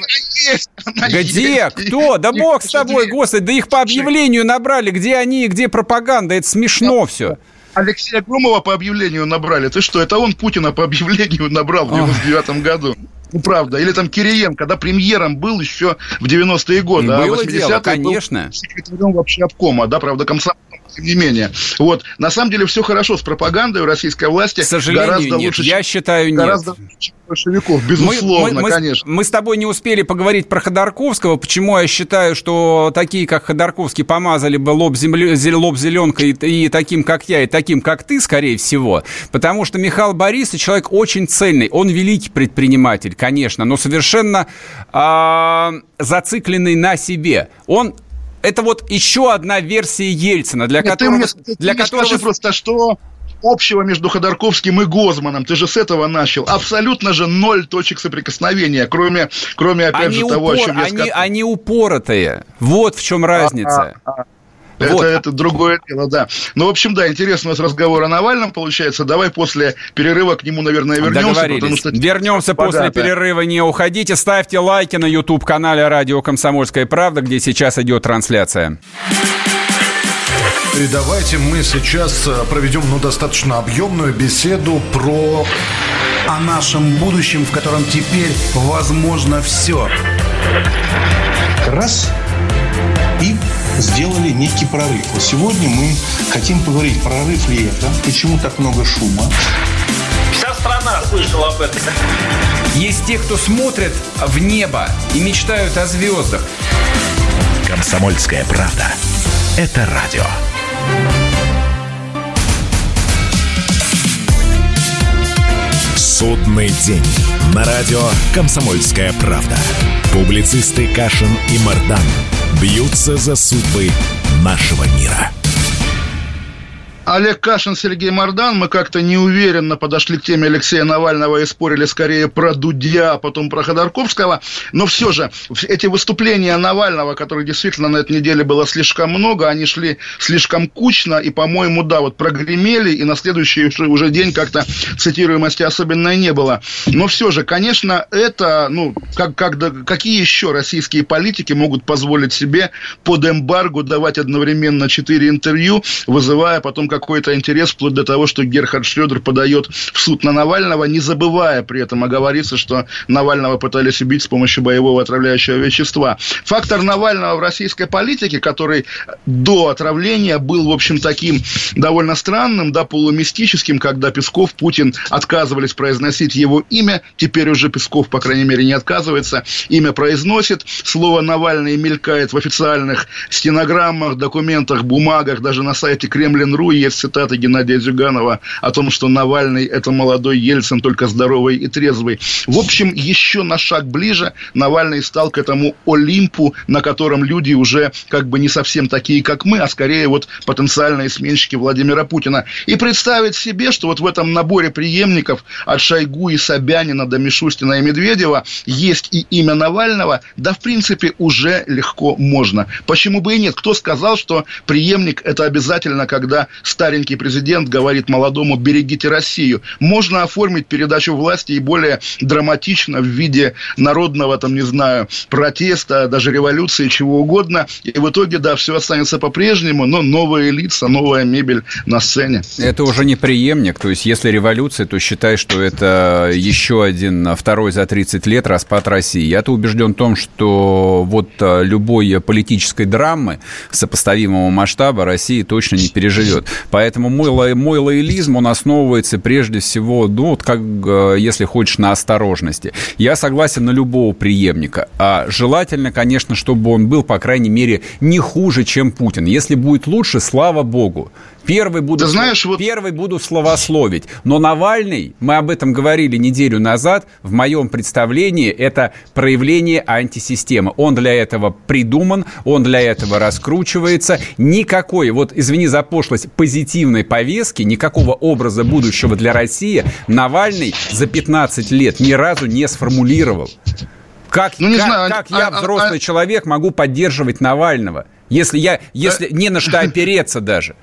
Speaker 2: есть! Она Где? Есть. Кто? Да бог с тобой, господи, да их по объявлению набрали. Где они, где пропаганда? Это смешно все.
Speaker 3: Алексея Громова по объявлению набрали. Ты что, это он Путина по объявлению набрал в 99 году. Ну, правда. Или там Кириенко, когда премьером был еще в 90-е годы.
Speaker 2: А Было а дело, конечно. Был
Speaker 3: секретарем вообще обкома, да, правда, комсомол тем не менее. Вот. На самом деле все хорошо с пропагандой у российской власти. К
Speaker 2: сожалению, гораздо нет. Лучше, Я считаю, нет.
Speaker 3: Гораздо лучше, большевиков, безусловно,
Speaker 2: мы, мы,
Speaker 3: конечно.
Speaker 2: Мы, мы с тобой не успели поговорить про Ходорковского. Почему я считаю, что такие, как Ходорковский, помазали бы лоб, земле, лоб зеленкой и, и таким, как я, и таким, как ты, скорее всего. Потому что Михаил Борисович человек очень цельный. Он великий предприниматель, конечно, но совершенно э, зацикленный на себе. Он это вот еще одна версия Ельцина, для Нет, которого... Ты
Speaker 3: мне, для ты которого... скажи просто, что общего между Ходорковским и Гозманом? Ты же с этого начал. Абсолютно же ноль точек соприкосновения, кроме, кроме опять они же, того, упор... о чем я
Speaker 2: они, сказал. Они упоротые. Вот в чем разница. А, а, а.
Speaker 3: Это, вот. это другое дело, да. Ну, в общем, да, интересный у нас разговор о Навальном получается. Давай после перерыва к нему, наверное, вернемся.
Speaker 2: Потому что... Вернемся после да, перерыва. Не уходите. Ставьте лайки на YouTube-канале «Радио Комсомольская правда», где сейчас идет трансляция.
Speaker 5: И давайте мы сейчас э, проведем ну, достаточно объемную беседу про...
Speaker 7: О нашем будущем, в котором теперь возможно все. Раз и сделали некий прорыв. Вот сегодня мы хотим поговорить, прорыв ли это, почему так много шума.
Speaker 8: Вся страна слышала об этом.
Speaker 2: Есть те, кто смотрят в небо и мечтают о звездах.
Speaker 1: Комсомольская правда. Это радио. Судный день. На радио «Комсомольская правда». Публицисты Кашин и Мардан бьются за судьбы нашего мира.
Speaker 3: Олег Кашин, Сергей Мордан. Мы как-то неуверенно подошли к теме Алексея Навального и спорили скорее про Дудя, а потом про Ходорковского. Но все же, эти выступления Навального, которых действительно на этой неделе было слишком много, они шли слишком кучно и, по-моему, да, вот прогремели, и на следующий уже день как-то цитируемости особенно не было. Но все же, конечно, это, ну, как, как, какие еще российские политики могут позволить себе под эмбарго давать одновременно четыре интервью, вызывая потом какой-то интерес, вплоть до того, что Герхард Шредер подает в суд на Навального, не забывая при этом оговориться, что Навального пытались убить с помощью боевого отравляющего вещества. Фактор Навального в российской политике, который до отравления был, в общем, таким довольно странным, да, полумистическим, когда Песков, Путин отказывались произносить его имя, теперь уже Песков, по крайней мере, не отказывается, имя произносит, слово Навальный мелькает в официальных стенограммах, документах, бумагах, даже на сайте Кремлин.ру есть цитата Геннадия Зюганова о том, что Навальный – это молодой Ельцин, только здоровый и трезвый. В общем, еще на шаг ближе Навальный стал к этому Олимпу, на котором люди уже как бы не совсем такие, как мы, а скорее вот потенциальные сменщики Владимира Путина. И представить себе, что вот в этом наборе преемников от Шойгу и Собянина до Мишустина и Медведева есть и имя Навального, да, в принципе, уже легко можно. Почему бы и нет? Кто сказал, что преемник – это обязательно, когда старенький президент говорит молодому «берегите Россию»? Можно оформить передачу власти и более драматично в виде народного, там, не знаю, протеста, даже революции, чего угодно. И в итоге, да, все останется по-прежнему, но новые лица, новая мебель на сцене.
Speaker 2: Это уже не преемник. То есть, если революция, то считай, что это еще один второй за 30 лет распад России. Я-то убежден в том, что вот э, любой политической драмы сопоставимого масштаба России точно не переживет. Поэтому мой, мой лоялизм, он основывается прежде всего, ну, вот как, э, если хочешь, на осторожности. Я согласен на любого преемника. А желательно, конечно, чтобы он был, по крайней мере, не хуже, чем Путин. Если будет лучше, слава богу. Первый буду, Ты знаешь, вот... первый буду словословить. Но Навальный, мы об этом говорили неделю назад, в моем представлении это проявление антисистемы. Он для этого придуман, он для этого раскручивается. Никакой, вот извини за пошлость, позитивной повестки, никакого образа будущего для России Навальный за 15 лет ни разу не сформулировал. Как, ну, не как, знаю, как а, я, а, взрослый а, человек, могу поддерживать Навального, если я, если а... не на что опереться даже?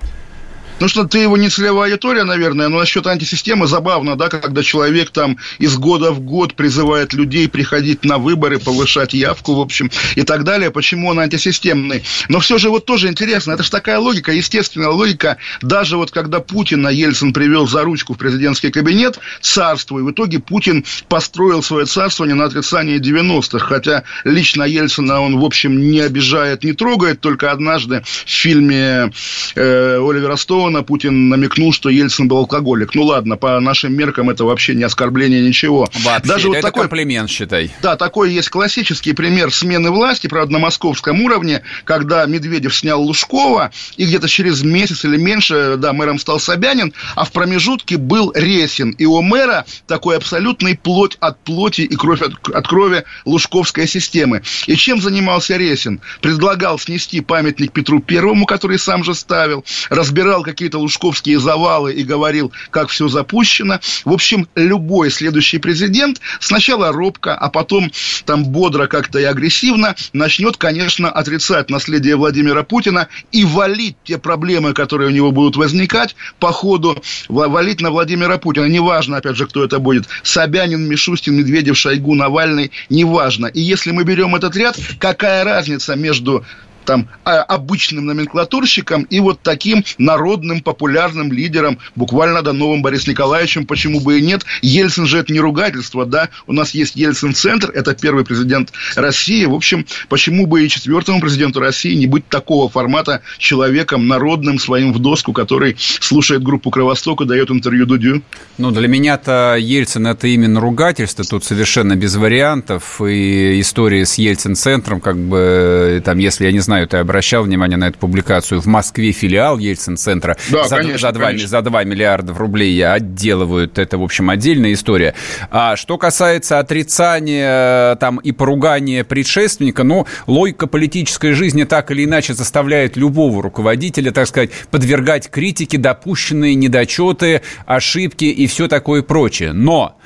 Speaker 3: Ну, что ты его не целевая аудитория, наверное, но насчет антисистемы забавно, да, когда человек там из года в год призывает людей приходить на выборы, повышать явку, в общем, и так далее. Почему он антисистемный? Но все же вот тоже интересно, это же такая логика, естественная логика, даже вот когда Путина Ельцин привел за ручку в президентский кабинет, царство, и в итоге Путин построил свое царство не на отрицании 90-х, хотя лично Ельцина он, в общем, не обижает, не трогает, только однажды в фильме э, Оливера Стоуна Милона Путин намекнул, что Ельцин был алкоголик. Ну ладно, по нашим меркам это вообще не оскорбление, ничего.
Speaker 2: Вообще, Даже вот это такой, комплимент, считай.
Speaker 3: Да, такой есть классический пример смены власти, правда, на московском уровне, когда Медведев снял Лужкова, и где-то через месяц или меньше, да, мэром стал Собянин, а в промежутке был Ресин. И у мэра такой абсолютный плоть от плоти и кровь от, от крови лужковской системы. И чем занимался Ресин? Предлагал снести памятник Петру Первому, который сам же ставил, разбирал какие-то лужковские завалы и говорил, как все запущено. В общем, любой следующий президент сначала робко, а потом там бодро как-то и агрессивно начнет, конечно, отрицать наследие Владимира Путина и валить те проблемы, которые у него будут возникать, по ходу валить на Владимира Путина. Неважно, опять же, кто это будет. Собянин, Мишустин, Медведев, Шойгу, Навальный, неважно. И если мы берем этот ряд, какая разница между там а, обычным номенклатурщиком и вот таким народным популярным лидером, буквально до новым Борис Николаевичем, почему бы и нет. Ельцин же это не ругательство, да, у нас есть Ельцин-центр, это первый президент России, в общем, почему бы и четвертому президенту России не быть такого формата человеком народным, своим в доску, который слушает группу Кровосток и дает интервью Дудю?
Speaker 2: Ну, для меня-то Ельцин это именно ругательство, тут совершенно без вариантов, и история с Ельцин-центром, как бы, там, если я не знаю, знаю, ты обращал внимание на эту публикацию. В Москве филиал Ельцин-центра
Speaker 3: Да,
Speaker 2: за,
Speaker 3: конечно,
Speaker 2: за, 2,
Speaker 3: конечно.
Speaker 2: за 2 миллиарда рублей отделывают. Это, в общем, отдельная история. А что касается отрицания там и поругания предшественника, ну, логика политической жизни так или иначе заставляет любого руководителя, так сказать, подвергать критике допущенные недочеты, ошибки и все такое прочее. Но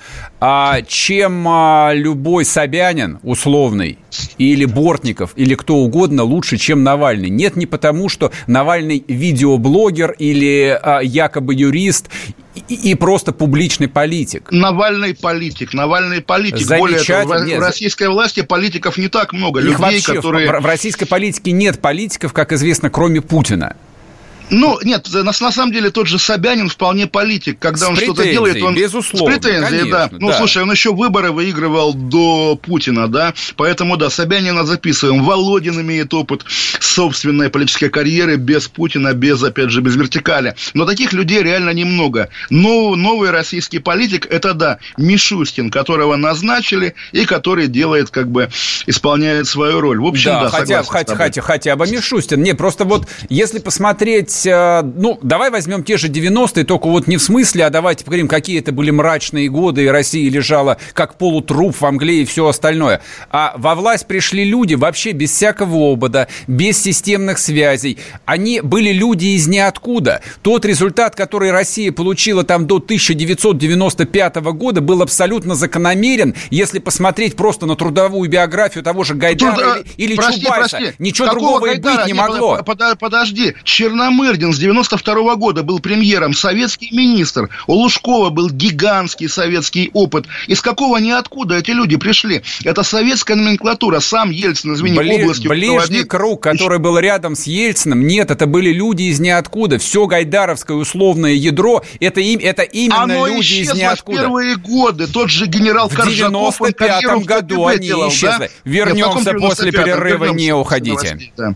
Speaker 2: чем а, любой Собянин условный или Бортников или кто угодно лучше, чем Навальный? Нет, не потому, что Навальный видеоблогер или а, якобы юрист и, и просто публичный политик.
Speaker 3: Навальный политик, Навальный политик. Более того, в,
Speaker 2: Нет,
Speaker 3: в российской власти политиков не так много.
Speaker 2: Их
Speaker 3: людей,
Speaker 2: вообще
Speaker 3: которые...
Speaker 2: в, в российской политике нет политиков, как известно, кроме Путина.
Speaker 3: Ну, нет, на, на самом деле тот же Собянин вполне политик. Когда
Speaker 2: С
Speaker 3: он что-то делает, он...
Speaker 2: безусловно,
Speaker 3: С претензией, да.
Speaker 2: конечно,
Speaker 3: Ну,
Speaker 2: да.
Speaker 3: слушай, он еще выборы выигрывал до Путина, да. Поэтому, да, Собянина записываем. Володин имеет опыт собственной политической карьеры без Путина, без, опять же, без вертикали. Но таких людей реально немного. Но новый российский политик, это, да, Мишустин, которого назначили и который делает, как бы, исполняет свою роль. В общем, да,
Speaker 2: да, хотя,
Speaker 3: согласен
Speaker 2: хотя, хотя, хотя бы Мишустин. Не, просто вот если посмотреть, э, ну, давай возьмем те же 90-е, только вот не в смысле, а давайте поговорим, какие это были мрачные годы, и Россия лежала как полутруп во мгле и все остальное. А во власть пришли люди вообще без всякого опыта, без системных связей. Они были люди из ниоткуда. Тот результат, который Россия получила там до 1995 года, был абсолютно закономерен, если посмотреть просто на трудовую биографию того же Гайдара
Speaker 3: Труда-
Speaker 2: или, или
Speaker 3: прости,
Speaker 2: Чубайса.
Speaker 3: прости.
Speaker 2: Ничего
Speaker 3: Какого
Speaker 2: другого и
Speaker 3: Гайдара?
Speaker 2: быть не
Speaker 3: Не,
Speaker 2: могло.
Speaker 3: под- под- Подожди, Черномырдин с 92 года был премьером, советский министр. У Лужкова был гигантский советский опыт. Из какого ниоткуда эти люди пришли? Это советская номенклатура. Сам Ельцин, извини,
Speaker 2: Бли-
Speaker 3: областью
Speaker 2: ближний
Speaker 3: руководит.
Speaker 2: круг, который был рядом с Ельциным, нет, это были люди из ниоткуда. Все гайдаровское условное ядро, это, им, это именно
Speaker 3: Оно
Speaker 2: люди из
Speaker 3: исчезло в
Speaker 2: ниоткуда.
Speaker 3: первые годы. Тот же генерал
Speaker 2: В
Speaker 3: Коржаков, он
Speaker 2: 95-м
Speaker 3: карьеру в
Speaker 2: году они
Speaker 3: делал,
Speaker 2: исчезли.
Speaker 3: да?
Speaker 2: Вернемся
Speaker 3: в
Speaker 2: после
Speaker 3: 95-м?
Speaker 2: перерыва,
Speaker 3: Вернемся
Speaker 2: не уходите.
Speaker 3: новостей, да.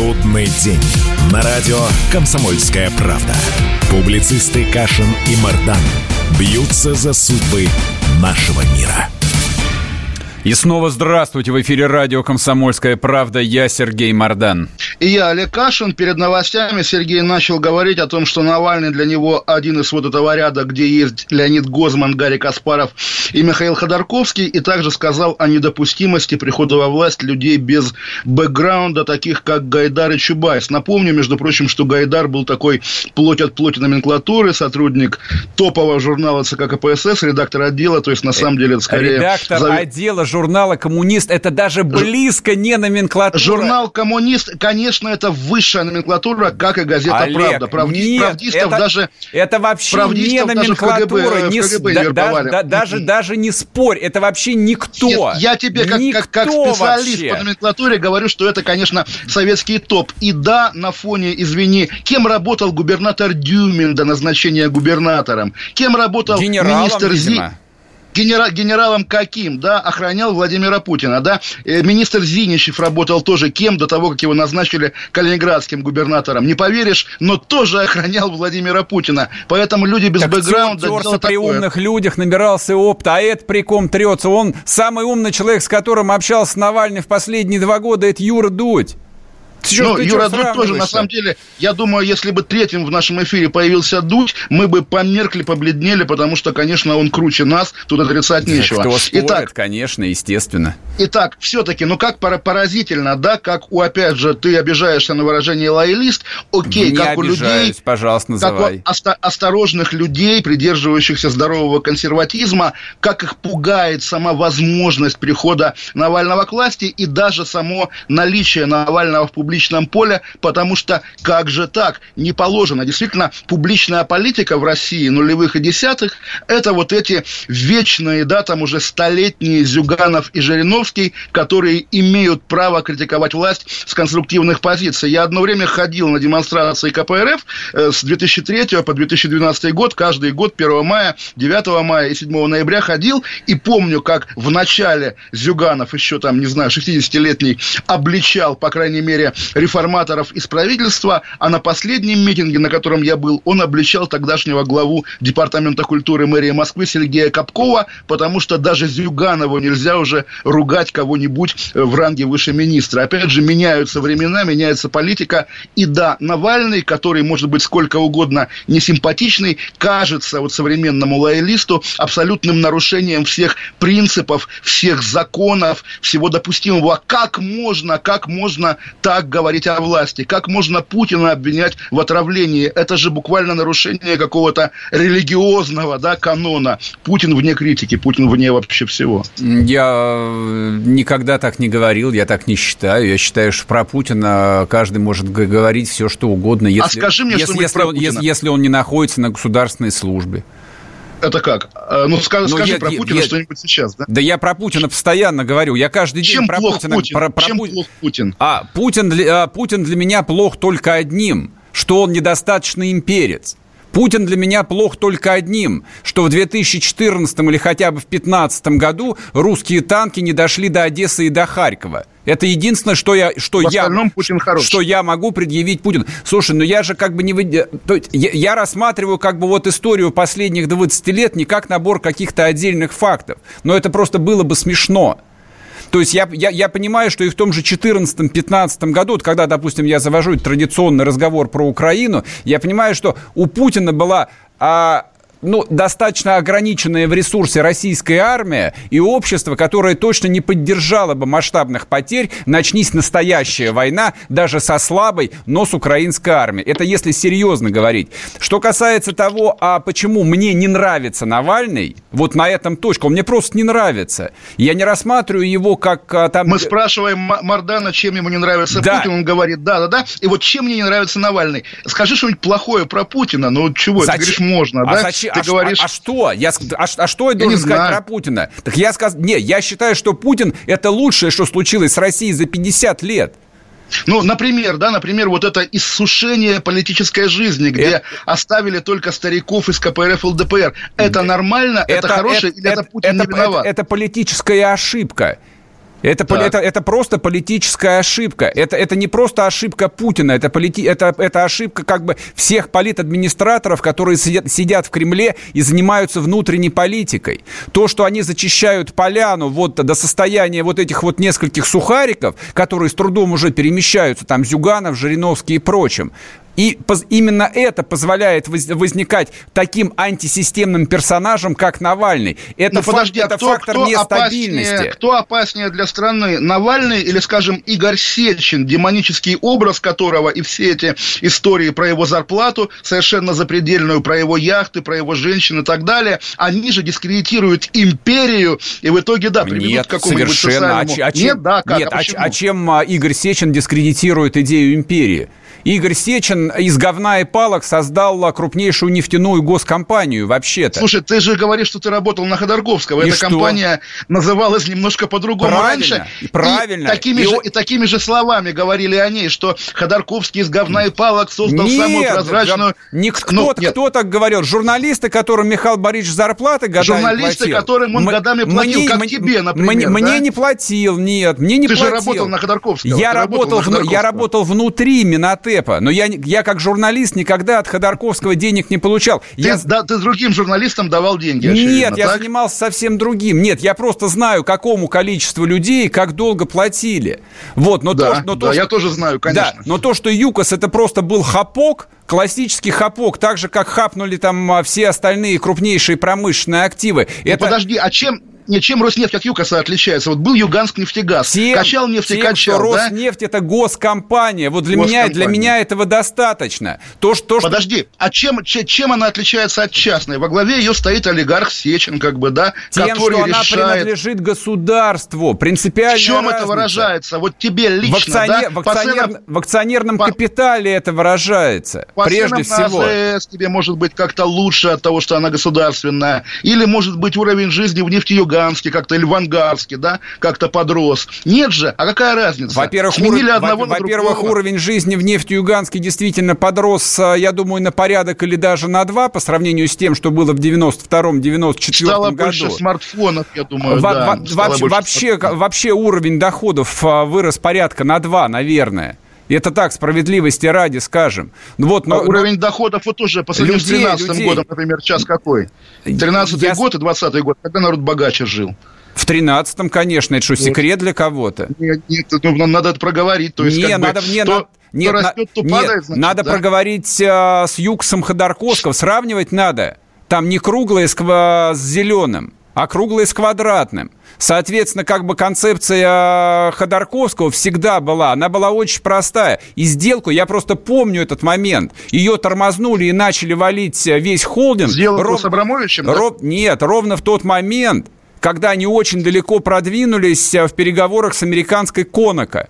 Speaker 1: Судный день. На радио «Комсомольская правда». Публицисты Кашин и Мардан бьются за судьбы нашего мира.
Speaker 2: И снова здравствуйте. В эфире радио «Комсомольская правда». Я Сергей Мордан.
Speaker 3: И я, Олег Кашин. Перед новостями Сергей начал говорить о том, что Навальный для него один из вот этого ряда, где есть Леонид Гозман, Гарри Каспаров и Михаил Ходорковский. И также сказал о недопустимости прихода во власть людей без бэкграунда, таких как Гайдар и Чубайс. Напомню, между прочим, что Гайдар был такой плоть от плоти номенклатуры, сотрудник топового журнала ЦК КПСС, редактор отдела, то есть на самом деле это скорее...
Speaker 2: Редактор
Speaker 3: зав-
Speaker 2: отдела журнала «Коммунист» — это даже близко не номенклатура.
Speaker 3: Журнал «Коммунист», конечно, это высшая номенклатура, как и газета
Speaker 2: Олег,
Speaker 3: «Правда». Правди-
Speaker 2: нет,
Speaker 3: правдистов
Speaker 2: это,
Speaker 3: даже...
Speaker 2: это вообще не
Speaker 3: даже
Speaker 2: номенклатура,
Speaker 3: в
Speaker 2: не,
Speaker 3: КГБ
Speaker 2: да-
Speaker 3: вербовали.
Speaker 2: да- даже, даже не спорь, это вообще никто.
Speaker 3: Нет, я тебе как, как, как
Speaker 2: Никто
Speaker 3: специалист
Speaker 2: вообще.
Speaker 3: по номенклатуре говорю, что это, конечно, советский топ. И да, на фоне, извини, кем работал губернатор Дюмин до назначения губернатором? Кем работал
Speaker 2: Генералом,
Speaker 3: министр Зи... Генера- генералом каким, да, охранял Владимира Путина, да, Э, министр Зиничев работал тоже кем до того, как его назначили калининградским губернатором, не поверишь, но тоже охранял Владимира Путина, поэтому люди без
Speaker 2: Так
Speaker 3: бэкграунда
Speaker 2: терся при
Speaker 3: такое.
Speaker 2: умных людях, набирался опыта, а это при ком трется. Он самый умный человек, с которым общался Навальный в последние два года, это Юра Дудь. Чё-
Speaker 3: ну, Юра Дудь тоже, на самом деле, я думаю, если бы третьим в нашем эфире появился Дудь, мы бы померкли, побледнели, потому что, конечно, он круче нас, тут отрицать нечего.
Speaker 2: Кто спорит,
Speaker 3: Итак,
Speaker 2: конечно, естественно.
Speaker 3: Итак, все-таки, ну как пора- поразительно, да, как у, опять же, ты обижаешься на выражение лоялист, окей,
Speaker 2: не
Speaker 3: как у людей,
Speaker 2: пожалуйста,
Speaker 3: как
Speaker 2: называй.
Speaker 3: у оста- осторожных людей, придерживающихся здорового консерватизма, как их пугает сама возможность прихода Навального к власти и даже само наличие Навального в публичном публичном поле, потому что как же так? Не положено. Действительно, публичная политика в России нулевых и десятых – это вот эти вечные, да, там уже столетние Зюганов и Жириновский, которые имеют право критиковать власть с конструктивных позиций. Я одно время ходил на демонстрации КПРФ э, с 2003 по 2012 год, каждый год 1 мая, 9 мая и 7 ноября ходил, и помню, как в начале Зюганов, еще там, не знаю, 60-летний, обличал, по крайней мере, реформаторов из правительства, а на последнем митинге, на котором я был, он обличал тогдашнего главу Департамента культуры мэрии Москвы Сергея Капкова, потому что даже Зюганову нельзя уже ругать кого-нибудь в ранге выше министра. Опять же, меняются времена, меняется политика, и да, Навальный, который может быть сколько угодно несимпатичный, кажется вот современному лоялисту абсолютным нарушением всех принципов, всех законов, всего допустимого. Как можно, как можно так говорить о власти? Как можно Путина обвинять в отравлении? Это же буквально нарушение какого-то религиозного да, канона. Путин вне критики, Путин вне вообще всего.
Speaker 2: Я э, никогда так не говорил, я так не считаю. Я считаю, что про Путина каждый может говорить все, что угодно.
Speaker 3: Если, а скажи мне
Speaker 2: если, если, он, если, если он не находится на государственной службе.
Speaker 3: Это как? Э, ну, скажи, ну, скажи я, про Путина я, что-нибудь сейчас, да?
Speaker 2: Да я про Путина постоянно говорю. Я каждый
Speaker 3: Чем
Speaker 2: день про
Speaker 3: плох
Speaker 2: Путина...
Speaker 3: Путин?
Speaker 2: Про, про
Speaker 3: Чем
Speaker 2: Пу...
Speaker 3: плох Путин?
Speaker 2: А, Путин для, а, Путин для меня плох только одним, что он недостаточно имперец. Путин для меня плох только одним, что в 2014 или хотя бы в 2015 году русские танки не дошли до Одессы и до Харькова. Это единственное, что я, что я,
Speaker 3: Путин хорош.
Speaker 2: что я могу предъявить Путину. Слушай, ну я же как бы не... То есть я, я рассматриваю как бы вот историю последних 20 лет не как набор каких-то отдельных фактов. Но это просто было бы смешно. То есть я, я, я понимаю, что и в том же 2014-2015 году, вот когда, допустим, я завожу традиционный разговор про Украину, я понимаю, что у Путина была а, ну, достаточно ограниченная в ресурсе российская армия и общество, которое точно не поддержало бы масштабных потерь, начнись настоящая война даже со слабой, но с украинской армией. Это если серьезно говорить. Что касается того, а почему мне не нравится Навальный, вот на этом точка, он мне просто не нравится. Я не рассматриваю его как а, там...
Speaker 3: Мы спрашиваем Мардана, чем ему не нравится да. Путин, он говорит, да-да-да, и вот чем мне не нравится Навальный? Скажи что-нибудь плохое про Путина, ну чего, зачем? ты говоришь, можно, а да?
Speaker 2: Зачем? Ты а, говоришь... А, а что? Я, а, а что я должен я сказать знаю. про Путина? Так я сказал... Не, я считаю, что Путин – это лучшее, что случилось с Россией за 50 лет.
Speaker 3: Ну, например, да, например, вот это иссушение политической жизни, где это... оставили только стариков из КПРФ ЛДПР. Это нормально? Это, это хорошее? Это, или это, это Путин это, не виноват?
Speaker 2: Это, это политическая ошибка. Это, это, это просто политическая ошибка. Это, это не просто ошибка Путина, это, полити, это, это ошибка как бы всех политадминистраторов, которые сидят, сидят в Кремле и занимаются внутренней политикой. То, что они зачищают поляну вот до состояния вот этих вот нескольких сухариков, которые с трудом уже перемещаются, там Зюганов, Жириновский и прочим, и именно это позволяет возникать таким антисистемным персонажем, как Навальный. Это,
Speaker 3: ну, подожди, а
Speaker 2: это кто, фактор
Speaker 3: кто
Speaker 2: нестабильности.
Speaker 3: Опаснее, кто опаснее для страны? Навальный или, скажем, Игорь Сечин, демонический образ которого и все эти истории про его зарплату, совершенно запредельную, про его яхты, про его женщин и так далее, они же дискредитируют империю и в итоге, да, приведут
Speaker 2: Нет,
Speaker 3: к какому-нибудь
Speaker 2: совершенно. А, а чем, Нет, да, как? Нет, а, а, а чем а, Игорь Сечин дискредитирует идею империи? Игорь Сечин из говна и палок создал крупнейшую нефтяную госкомпанию вообще-то.
Speaker 3: Слушай, ты же говоришь, что ты работал на Ходорковского. И Эта что? компания называлась немножко по-другому
Speaker 2: правильно,
Speaker 3: раньше.
Speaker 2: Правильно.
Speaker 3: И такими, и... Же, и такими же словами говорили о ней, что Ходорковский из говна и палок создал нет, самую прозрачную...
Speaker 2: Не, кто, ну, нет. кто так говорил? Журналисты, которым Михаил Борисович зарплаты годами
Speaker 3: Журналисты,
Speaker 2: платил.
Speaker 3: которым он М- годами платил, мне, как мне, тебе, например.
Speaker 2: Мне,
Speaker 3: да?
Speaker 2: мне не платил, нет, мне не
Speaker 3: ты
Speaker 2: платил.
Speaker 3: Ты же работал на Ходорковского.
Speaker 2: Я, работал, работал, в, я работал внутри Минотепа, но я, я как журналист никогда от Ходорковского денег не получал.
Speaker 3: Ты,
Speaker 2: я...
Speaker 3: да, ты другим журналистам давал деньги,
Speaker 2: очевидно, Нет, я занимался совсем другим. Нет, я просто знаю, какому количеству людей как долго платили. Вот, но
Speaker 3: да,
Speaker 2: то, но
Speaker 3: да,
Speaker 2: то,
Speaker 3: я тоже знаю, конечно.
Speaker 2: Да, но то, что ЮКОС это просто был хапок, классический хапок, так же, как хапнули там а, все остальные крупнейшие промышленные активы.
Speaker 3: Ну, это... Подожди, а чем, чем Роснефть от ЮКОСа отличается? Вот был Юганск нефтегаз,
Speaker 2: тем,
Speaker 3: качал нефть
Speaker 2: тем,
Speaker 3: качал,
Speaker 2: что
Speaker 3: да?
Speaker 2: Роснефть это госкомпания. Вот для меня, для меня этого достаточно. То, что,
Speaker 3: Подожди, а чем, чем она отличается от частной? Во главе ее стоит олигарх Сечин, как бы, да,
Speaker 2: тем,
Speaker 3: который
Speaker 2: что она
Speaker 3: решает...
Speaker 2: принадлежит государству. Принципиально. В
Speaker 3: чем
Speaker 2: разница.
Speaker 3: это выражается? Вот тебе лично,
Speaker 2: в, акционер,
Speaker 3: да?
Speaker 2: в, акционер, ценам, в акционерном по, капитале это выражается.
Speaker 3: По
Speaker 2: прежде всего.
Speaker 3: АЗС тебе может быть как-то лучше от того, что она государственная. Или, может быть, уровень жизни в Нефтеюганске как-то, или в Ангарске, да, как-то подрос. Нет же, а какая разница?
Speaker 2: Во-первых,
Speaker 3: Сменили
Speaker 2: ур...
Speaker 3: одного
Speaker 2: во- во-первых уровень жизни в Нефтеюганске действительно подрос, я думаю, на порядок или даже на два по сравнению с тем, что было в 92-94
Speaker 3: Стало
Speaker 2: году.
Speaker 3: больше смартфонов, я думаю,
Speaker 2: во-
Speaker 3: да.
Speaker 2: во- вообще, вообще, вообще уровень доходов вырос порядка на два, наверное. Это так, справедливости ради скажем. Ну, вот, но,
Speaker 3: а уровень но... доходов вот тоже по сравнению людей, с 13 годом, например, сейчас какой? 13 Я... год и 20 год, когда народ богаче жил.
Speaker 2: В 13-м, конечно, это что, секрет для кого-то?
Speaker 3: Нет, нет, ну, надо это проговорить. То есть,
Speaker 2: не,
Speaker 3: как
Speaker 2: надо,
Speaker 3: бы,
Speaker 2: не,
Speaker 3: то,
Speaker 2: на, нет,
Speaker 3: растет, то
Speaker 2: нет,
Speaker 3: падает, значит,
Speaker 2: надо
Speaker 3: да?
Speaker 2: проговорить э, с Юксом Ходорковского, сравнивать надо. Там не круглое с, с зеленым, а круглое с квадратным. Соответственно, как бы концепция Ходорковского всегда была, она была очень простая. И сделку, я просто помню этот момент, ее тормознули и начали валить весь холдинг.
Speaker 3: Сделку ров... с Абрамовичем?
Speaker 2: Ров... Да? Нет, ровно в тот момент, когда они очень далеко продвинулись в переговорах с американской Коноко.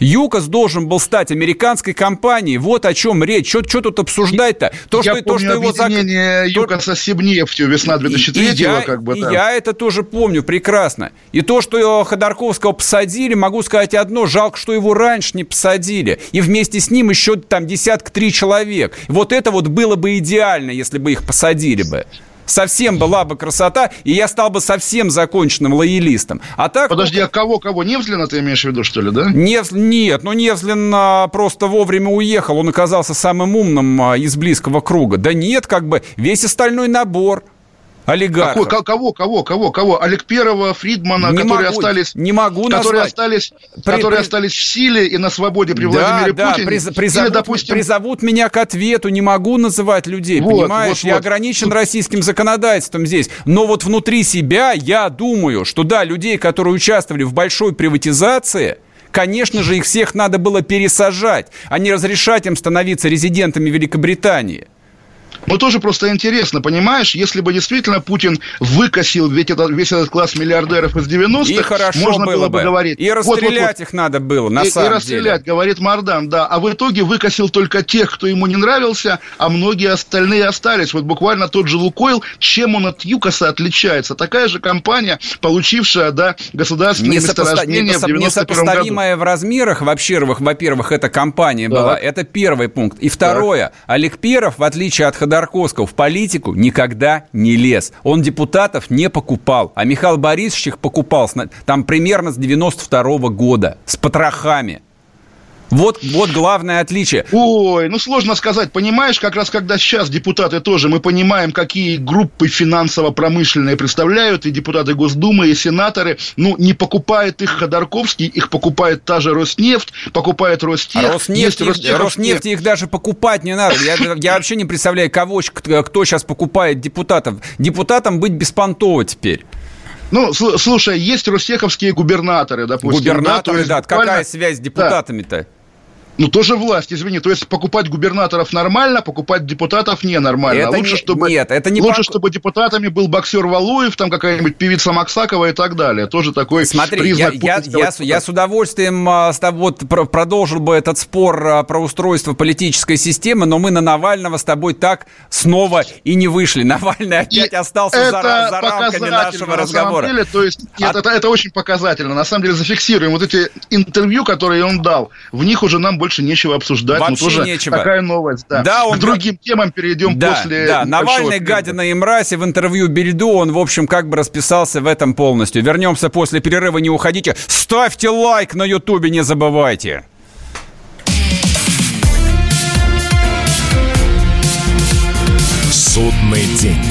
Speaker 2: ЮКОС должен был стать американской компанией. Вот о чем речь. Что, тут обсуждать-то? То,
Speaker 3: я
Speaker 2: что,
Speaker 3: помню
Speaker 2: то, что его
Speaker 3: зак... ЮКОСа с Сибнефтью весна 2003
Speaker 2: и, и я,
Speaker 3: как бы,
Speaker 2: и
Speaker 3: да.
Speaker 2: я это тоже помню прекрасно. И то, что Ходорковского посадили, могу сказать одно. Жалко, что его раньше не посадили. И вместе с ним еще там десятка три человек. Вот это вот было бы идеально, если бы их посадили бы совсем была бы красота, и я стал бы совсем законченным лоялистом. А так...
Speaker 3: Подожди, а кого, кого? Невзлина ты имеешь в виду, что ли, да?
Speaker 2: Нев... Нет, ну Невзлин а, просто вовремя уехал, он оказался самым умным а, из близкого круга. Да нет, как бы весь остальной набор олигархов.
Speaker 3: Какой, кого, кого, кого, кого? Олег Первого, Фридмана,
Speaker 2: не
Speaker 3: которые
Speaker 2: могу,
Speaker 3: остались,
Speaker 2: не могу
Speaker 3: которые остались,
Speaker 2: при,
Speaker 3: которые
Speaker 2: при...
Speaker 3: остались в силе и на свободе при
Speaker 2: да,
Speaker 3: Владимире
Speaker 2: да,
Speaker 3: Путине.
Speaker 2: Приз, призовут,
Speaker 3: Или, допустим,
Speaker 2: призовут меня к ответу, не могу называть людей,
Speaker 3: вот,
Speaker 2: понимаешь?
Speaker 3: Вот,
Speaker 2: я
Speaker 3: вот.
Speaker 2: ограничен российским законодательством здесь, но вот внутри себя я думаю, что да, людей, которые участвовали в большой приватизации. Конечно же, их всех надо было пересажать, а не разрешать им становиться резидентами Великобритании.
Speaker 3: Ну, тоже просто интересно, понимаешь, если бы действительно Путин выкосил весь этот, весь этот класс миллиардеров из 90-х,
Speaker 2: и хорошо
Speaker 3: можно было,
Speaker 2: бы
Speaker 3: бы говорить.
Speaker 2: И расстрелять
Speaker 3: вот, вот, вот.
Speaker 2: их надо было, на
Speaker 3: и,
Speaker 2: самом
Speaker 3: и расстрелять,
Speaker 2: деле.
Speaker 3: говорит Мардан, да. А в итоге выкосил только тех, кто ему не нравился, а многие остальные остались. Вот буквально тот же Лукойл, чем он от ЮКОСа отличается? Такая же компания, получившая, да, государственное
Speaker 2: Несопоста...
Speaker 3: месторождение
Speaker 2: несоп...
Speaker 3: в 91
Speaker 2: Несопоставимая
Speaker 3: году.
Speaker 2: в размерах, во-первых, во-первых, эта компания
Speaker 3: Да.
Speaker 2: была. Это первый пункт. И второе, Олег Перов, в отличие от Ходорковского, в политику никогда не лез. Он депутатов не покупал. А Михаил Борисович их покупал там примерно с 92 года. С потрохами. Вот, вот главное отличие.
Speaker 3: Ой, ну сложно сказать, понимаешь, как раз когда сейчас депутаты тоже, мы понимаем, какие группы финансово-промышленные представляют, и депутаты Госдумы, и сенаторы, ну, не покупает их Ходорковский, их покупает та же Роснефть, покупает Ростех.
Speaker 2: А Роснефть,
Speaker 3: Ростех-
Speaker 2: Роснефть их даже покупать не надо. Я, я вообще не представляю, кого, кто, сейчас покупает депутатов. Депутатам быть беспонтово теперь.
Speaker 3: Ну, сл- слушай, есть ростеховские губернаторы, допустим. да, то
Speaker 2: Губернаторы,
Speaker 3: есть
Speaker 2: да.
Speaker 3: буквально-
Speaker 2: Какая связь с депутатами-то?
Speaker 3: Ну, тоже власть, извини. То есть покупать губернаторов нормально, покупать депутатов ненормально.
Speaker 2: Это
Speaker 3: лучше,
Speaker 2: не-
Speaker 3: чтобы,
Speaker 2: нет, это не
Speaker 3: лучше,
Speaker 2: пок-
Speaker 3: чтобы депутатами был боксер Валуев, там какая-нибудь певица Максакова и так далее. Тоже такой
Speaker 2: Смотри, я,
Speaker 3: признак
Speaker 2: я, я, с- я с удовольствием а, с тоб- вот, про- продолжил бы этот спор а, про устройство политической системы, но мы на Навального с тобой так снова и не вышли. Навальный опять
Speaker 3: И
Speaker 2: остался за,
Speaker 3: это
Speaker 2: за рамками
Speaker 3: показательно,
Speaker 2: нашего
Speaker 3: на
Speaker 2: разговора.
Speaker 3: деле, то есть, нет,
Speaker 2: А-
Speaker 3: это, это очень показательно. На самом деле, зафиксируем. Вот эти интервью, которые он дал, в них уже нам больше нечего обсуждать.
Speaker 2: Вообще
Speaker 3: ну, тоже
Speaker 2: нечего.
Speaker 3: такая новость, да.
Speaker 2: Да, он
Speaker 3: К другим темам перейдем
Speaker 2: Да,
Speaker 3: после
Speaker 2: да, Навальный,
Speaker 3: перерыва.
Speaker 2: гадина и мразь, и в интервью Бельду он, в общем, как бы расписался в этом полностью. Вернемся после перерыва, не уходите. Ставьте лайк на Ютубе, не забывайте.
Speaker 1: Судный день.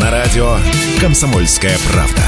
Speaker 1: На радио «Комсомольская правда».